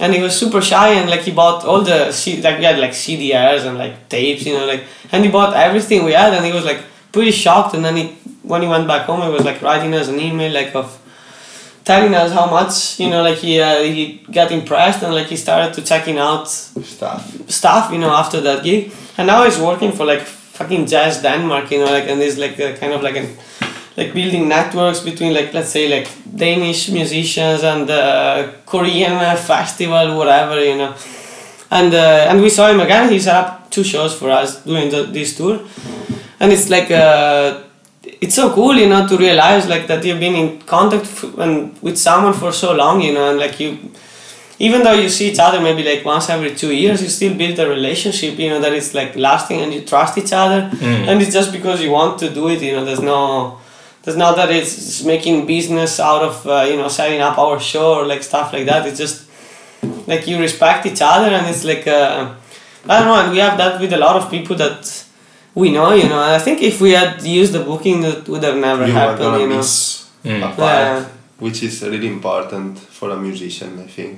and he was super shy and like he bought all the C- like we had like CDRs and like tapes you know like and he bought everything we had and he was like pretty shocked and then he when he went back home he was like writing us an email like of telling us how much you know like he uh, he got impressed and like he started to checking out stuff. stuff you know after that gig. And now he's working for like fucking jazz denmark you know like and he's like a, kind of like an like building networks between like let's say like danish musicians and uh, korean uh, festival whatever you know. And uh, and we saw him again. He set up two shows for us during the, this tour. And it's like uh, it's so cool you know to realize like that you've been in contact f- and with someone for so long you know and like you even though you see each other maybe like once every two years, you still build a relationship. You know that it's like lasting and you trust each other, Mm. and it's just because you want to do it. You know, there's no. There's not that it's making business out of uh, you know setting up our show or like stuff like that. It's just like you respect each other and it's like uh, I don't know and we have that with a lot of people that we know you know I think if we had used the booking that would have never you are happened gonna you know miss Mm. a part, Yeah. which is really important for a musician. I think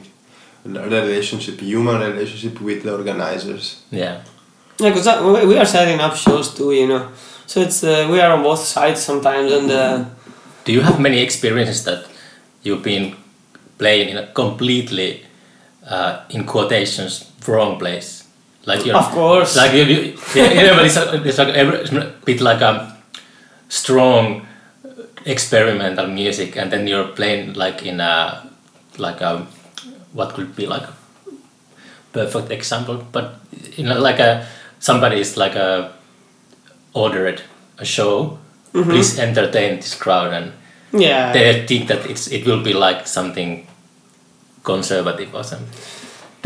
the relationship, human relationship with the organizers. Yeah. yeah because we are setting up shows too you know so it's uh, we are on both sides sometimes and uh, Do you have many experiences that you've been playing in a completely, uh, in quotations, wrong place? Like you're, Of course. Like you, you, know, it's, a- like every, it's a bit like a strong experimental music, and then you're playing like in a like a what could be like a perfect example, but you know, like a somebody is like a ordered a show. Mm-hmm. Please entertain this crowd and yeah they think that it's it will be like something conservative or something.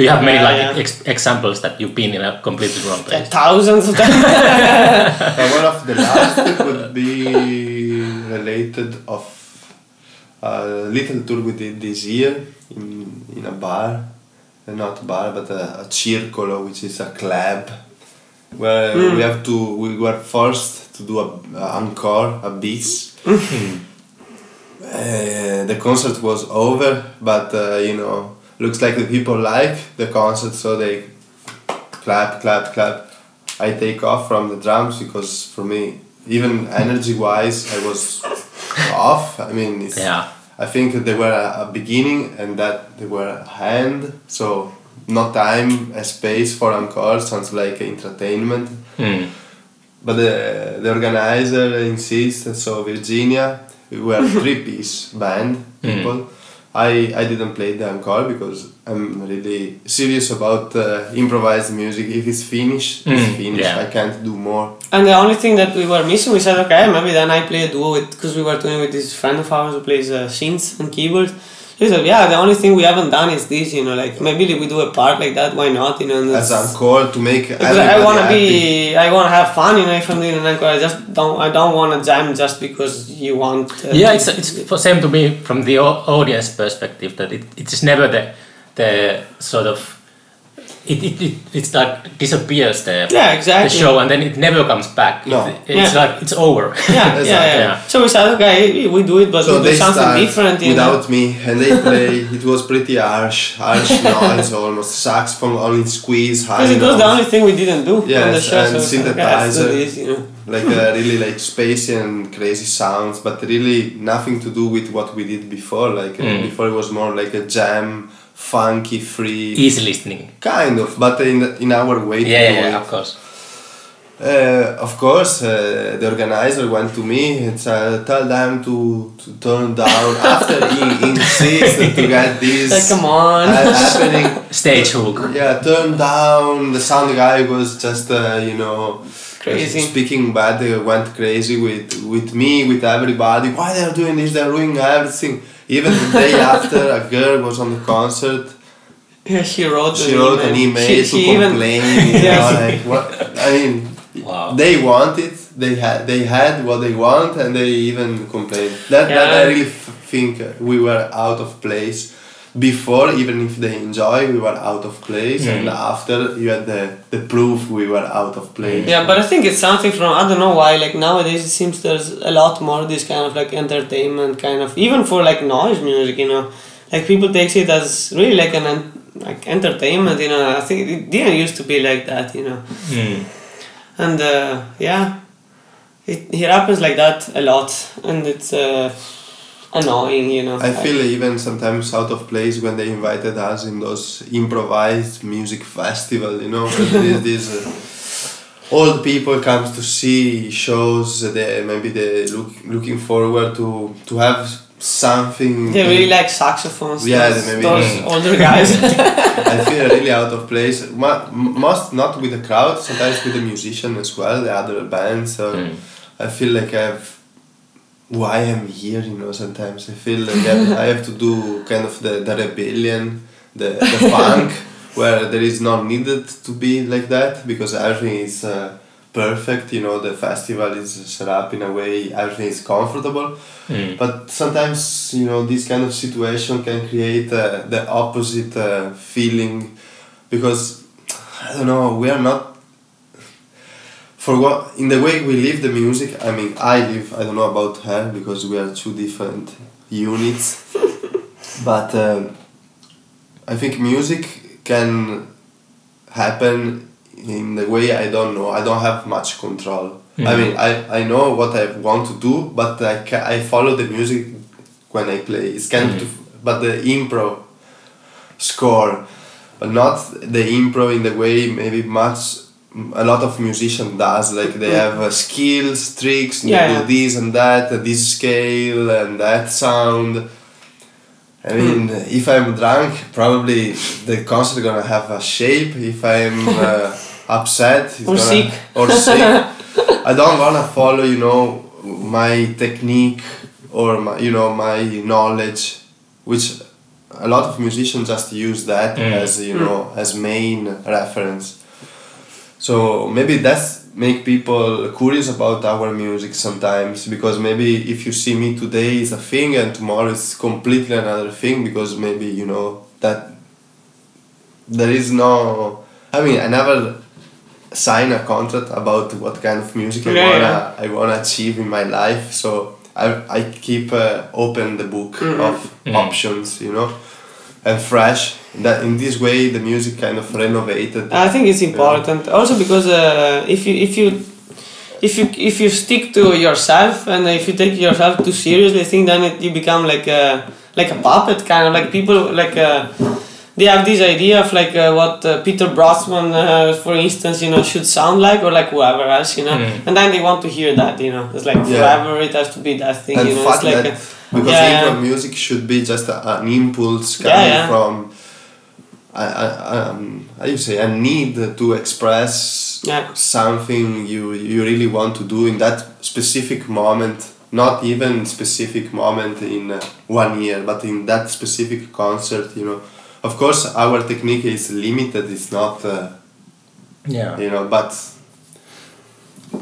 Do you have many Yeah, like yeah. ex- examples that you've been in a completely wrong Yeah, place? thousands of times And one of the last would be related of a little tour we did this year in, in a bar, uh, not bar but a, a circolo, which is a club, where we have to we were forced to do a, a encore, a bis. Uh, the concert was over, but uh, you know, looks like the people like the concert, so they clap, clap, clap. I take off from the drums because for me, even energy wise, I was off. I mean, it's, Yeah. I think they were a, a beginning and that they were a hand, so no time, a space for encore sounds like entertainment. Hmm. But the, the organizer insists, so Virginia, we were three piece band people. I, I didn't play the encore because I'm really serious about uh, improvised music. If it's finished, it's Mm, finished. yeah. I can't do more. and the only thing that we were missing we said okay maybe then I play a duo with because we were doing with this friend of ours who plays uh, synths and keyboards he said yeah the only thing we haven't done is this you know like maybe we do a part like that why not you know and As that's- encore to make Because I want to happy. be, I want to have fun, you know. If I'm doing an encore, I just don't, I don't want to jam just because you want. Uh, Yeah, it's it's for same to me from the audience perspective that it, it is never the the sort of it, it, it it's like disappears the Yeah, exactly. the show and then it never comes back. No. It, it's Yeah. like it's over. Yeah, yeah, Exactly. yeah, Yeah. So we said, okay, we do it, but So we do they something start different. You know? without me, and they play. it was pretty harsh, harsh noise, almost saxophone only squeeze high. Because it was the only thing we didn't do on the Yes, show. and so it's like, okay, let's synthesizer. this, you know. like uh, really like spacey and crazy sounds, but really nothing to do with what we did before. Like uh, Mm. before, it was more like a jam, funky, free, Easy listening. kind of, but in in our way Yeah, yeah, yeah, of course. Uh, of course, uh, the organizer went to me and uh, tell them to, to turn down after he insisted to get this Like, come on. uh, happening. Stage hook. Yeah, turn down. The sound guy was just uh, you know Crazy. speaking bad. They went crazy with with me, with everybody. Why they're doing this? They're ruining everything. Even the day after, a girl was on the concert. Yeah, she wrote. She wrote an email She- to she even- complain. You Yeah. know, like what? I mean, Wow. they want it. They had they had what they want, and they even complained. That, that I really f- think we were out of place. Before, even if they enjoy, we were out of place, and Mm. after you had the, the proof we were out of place. Yeah, but I think it's something from I don't know why. Like nowadays, it seems there's a lot more this kind of like entertainment kind of even for like noise music. You know, like people takes it as really like an like entertainment. You know, I think it didn't used to be like that. You know, Mm. and uh, yeah, it it happens like that a lot, and it's uh, annoying. You know, I feel even sometimes out of place when they invited us in those improvised music festival. You know, where there is this. Uh, old people comes to see shows. They maybe they look looking forward to to have something. they really like saxophones. Yeah, those, maybe- those Mm. older guys. I feel really out of place. Mo- Most not with the crowd, sometimes with the musician as well, the other bands. So Mm. I feel like I've why I'm here. You know, sometimes I feel like I I have to do kind of the, the rebellion the, the funk where there is not needed to be like that because everything is uh, perfect. You know, the festival is set up in a way everything is comfortable. Mm. But sometimes you know this kind of situation can create uh, the opposite uh, feeling because I don't know we are not for what in the way we live the music. I mean, I live. I don't know about her because we are two different units. but um, I think music can happen in the way I don't know. I don't have much control. I Mhm. mean, I, I know what I want to do, but I, ca- I follow the music when I play. It's kind Mhm. of, but the improv score, but not the improv in the way maybe much a lot of musician does. Like they have uh, skills, tricks, Yeah, they do this and that, uh, this scale and that sound. I mean, if I'm drunk, probably the concert gonna have a shape. If I'm uh, upset, it's Or gonna, sick. or sick, I don't wanna follow, you know, my technique or my, you know, my knowledge, which a lot of musicians just use that Mm. as you know as main reference. So maybe that's make people curious about our music sometimes because maybe if you see me today is a thing and tomorrow it's completely another thing because maybe you know that there is no I mean I never sign a contract about what kind of music I wanna yeah. I wanna achieve in my life so I, I keep uh, open the book Mhm. of Mhm. options you know and fresh that in this way the music kind of renovated I think it's important. Also because uh, if you if you if you if you stick to yourself and if you take yourself too seriously, I think then it, you become like a like a puppet kind of like people like uh, they have this idea of like uh, what uh, Peter Brötzmann, uh, for instance, you know, should sound like or like whoever else, you know, Mm. and then they want to hear that, you know, it's like Yeah. forever it has to be that thing, and you know, it's like. a- because yeah, improv yeah. music should be just a, an impulse coming yeah. from I, I, um, how you say a need to express Yeah. something you you really want to do in that specific moment not even specific moment in uh, one year but in that specific concert you know of course our technique is limited it's not uh, Yeah. you know but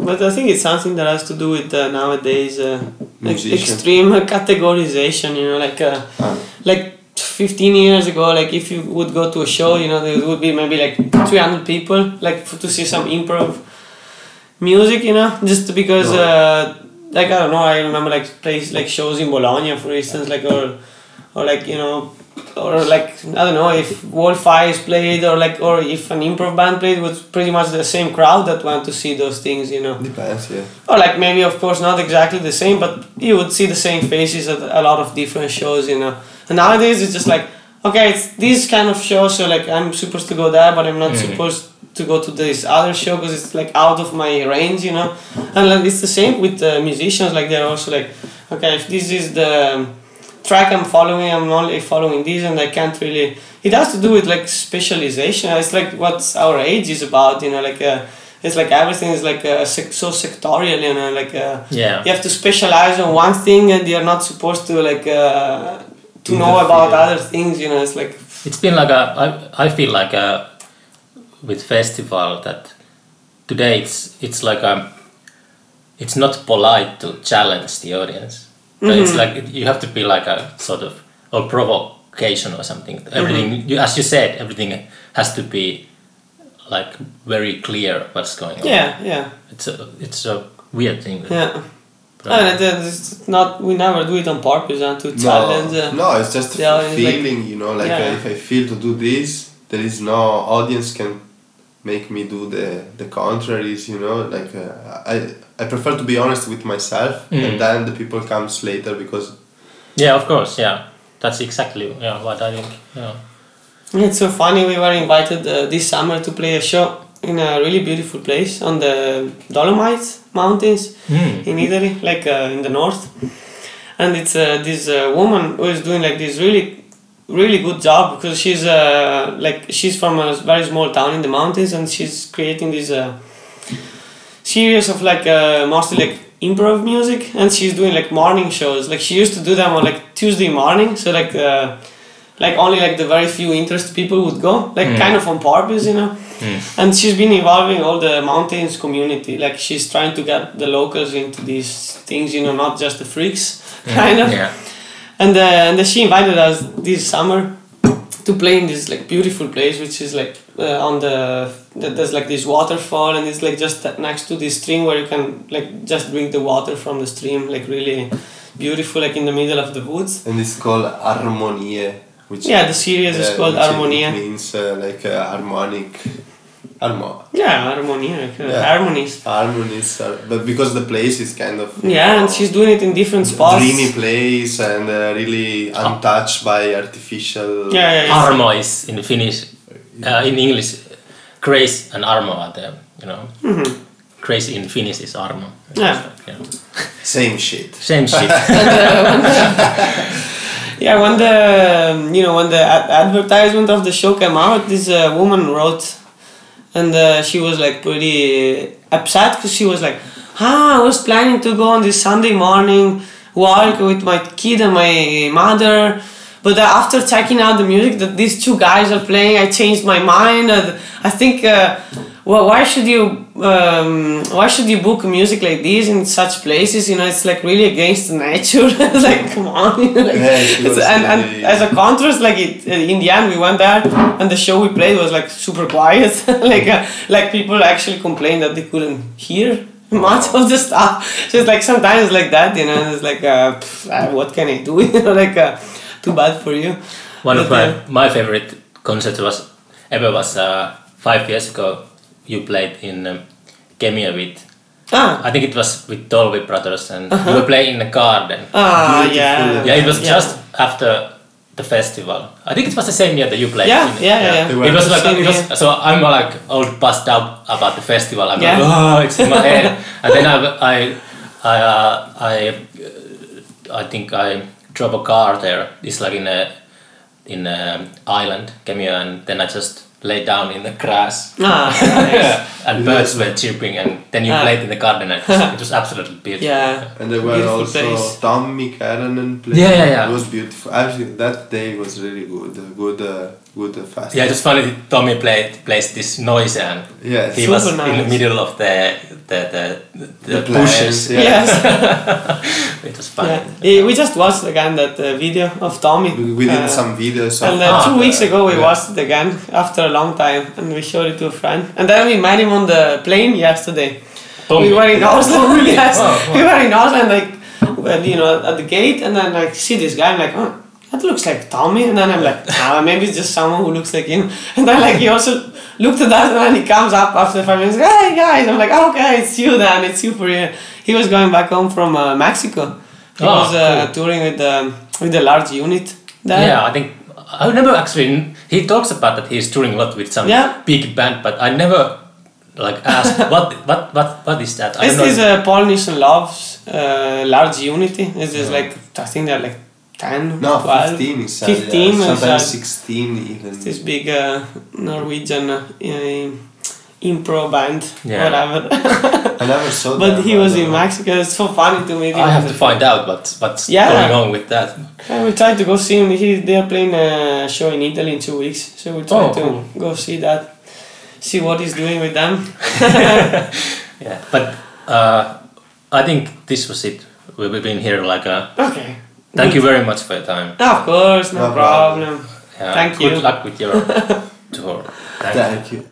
But I think it's something that has to do with uh, nowadays uh, ex- extreme categorization. You know, like uh, uh, like 15 years ago, like if you would go to a show, you know, there would be maybe like 300 people, like f- to see some improv music. You know, just because. No. Uh, like I don't know, I remember like place like shows in Bologna, for instance, like or, or like you know, or like I don't know if Wolf Eyes played or like or if an improv band played, it was pretty much the same crowd that went to see those things, you know. depends yeah Or like maybe of course not exactly the same, but you would see the same faces at a lot of different shows, you know. And nowadays it's just like, okay, it's this kind of show, so like I'm supposed to go there, but I'm not Mhm. supposed to go to this other show because it's like out of my range, you know. And like it's the same with the musicians, like they're also like, okay, if this is the track I'm following, I'm only following this, and I can't really. It has to do with like specialization. It's like what our age is about, you know, like. Uh, it's like everything is like uh, so sectorial, you know, like uh, Yeah. you have to specialize on one thing, and you're not supposed to like uh, to know about other things. You know, it's like It's been like a. I, I feel like a, with festival that today it's it's like a. It's not polite to challenge the audience. So It's like you have to be like a sort of or provocation or something. Everything, you, as you said, everything has to be like very clear what's going on. yeah, yeah, It's a it's a weird thing. yeah. But- And it's not we never do it on purpose and to challenge. No, Uh, no, it's just Yeah, it's like- feeling, you know, like Yeah. if I feel to do this, there is no audience can make me do the the contraries, you know. Like uh, I I prefer to be honest with myself, Mm. and then the people comes later because Yeah, of course. Yeah, that's exactly yeah what I think. Yeah. It's so funny. We were invited uh, this summer to play a show in a really beautiful place on the Dolomites Mountains Mm. in Italy, like uh, in the north. And it's uh, this uh, woman who is doing like this really, really good job because she's uh, like she's from a very small town in the mountains and she's creating this uh, series of like uh, mostly like improv music and she's doing like morning shows. Like she used to do them on like Tuesday morning, so like. Uh, like only like the very few interested people would go, like Mm. kind of on purpose, you know. Mm. And she's been involving all the mountains community. Like she's trying to get the locals into these things, you know, not just the freaks, kind of. Yeah. And uh, and then she invited us this summer to play in this like beautiful place, which is like uh, on the th- there's like this waterfall, and it's like just next to this stream where you can like just drink the water from the stream, like really beautiful, like in the middle of the woods. And it's called Harmonie, which Yeah, the series is called Harmonia. means uh, like uh, harmonic, harmo, Yeah, harmonia, Yeah. harmonies. harmonies. Are, but because the place is kind of Yeah, and she's doing it in different spots. dreamy place and uh, really untouched by artificial. Yeah, yeah, yeah. Armo is in Finnish, uh, in English, grace and armo are the, you know, Mhm. grace in Finnish is armo. Yeah. You know, Same shit. Same shit. Yeah, when the um, you know when the ad- advertisement of the show came out, this uh, woman wrote, and uh, she was like pretty upset because she was like, "Ah, I was planning to go on this Sunday morning walk with my kid and my mother." But uh, after checking out the music that these two guys are playing, I changed my mind. And I think, uh, well, why should you, um, why should you book music like this in such places? You know, it's like really against nature. like, come on. you know, like, Yeah, it it's- and, and really- as a contrast, like it, in the end, we went there, and the show we played was like super quiet. like, uh, like people actually complained that they couldn't hear much of the stuff. So it's like sometimes like that, you know. It's like, uh, pff, uh, what can I do? you know, like, uh, too bad for you. One of my, my favorite concerts was ever was uh, five years ago. You played in Kemiö with Ah, I think it was with Dolby Brothers, and we were playing in the garden. ah, Beautiful. yeah. Yeah, it was Yeah. just after the festival. I think it was the same year that you played. Yeah, in, yeah, yeah, yeah. It was like it was, so I'm like all buzzed out about the festival. I'm Yeah. like, oh, it's in my head, and then I I I uh, I uh, I think I drove a car there. It's like in a in a island, Kemiö, and then I just lay down in the grass. Ah, nice. and birds were chirping, and then you Ah. played in the garden, and it was, it was absolutely beautiful. yeah. And there were Beautiful also place. Tommi Keränen playing. Yeah, yeah, yeah. It was beautiful. Actually, that day was really good. Good, uh, good uh, festival. Yeah, it was funny. Tommi played plays this noise, and Yes. he Super was in the middle of the the the, the, The bushes. plants, yeah. Yes. it was fun. Yeah. Yeah, we just watched again that uh, video of Tommi. We, we did Uh, some videos. And of uh, two weeks ago we yeah. watched it again after a long time, and we showed it to a friend. And then we met him on the plane yesterday. Tommi. We were in Yeah. Oslo. yes, Wow, wow. we were in Oslo, and like, well, you know, at the gate, and then like see this guy, I'm like, oh, that looks like Tommi, and then I'm like, ah, maybe it's just someone who looks like him. And then like he also looked at us, and then he comes up after five minutes, hey guys, I'm like, oh, okay, it's you then, it's you for you. He was going back home from uh, Mexico. He Oh, was uh, touring with the with the large unit. There. Yeah, I think I never actually. He talks about that he's touring a lot with some Yeah. big band, but I never like asked what what what what is that? I This is know. uh, Paal Nilssen-Love's uh, large unity. This is like I think they're like 10, No, 12, 15 is 15 yeah, sometimes uh, 16 even. this big uh, Norwegian uh, uh, impro band, Yeah. whatever. I never saw but them, he was in know. Mexico. It's so funny to me him. I have to find out what what's Yeah. going on with that. And we tried to go see him. He, they are playing a show in Italy in two weeks, so we tried Oh, to cool. go see that, see what he's doing with them. Yeah, but uh, I think this was it. We've been here like a. Okay. Thank you very much for your time. Of course, no, No problem. problem. Yeah, Thank good you. Good luck with your tour. Thank you. Thank you.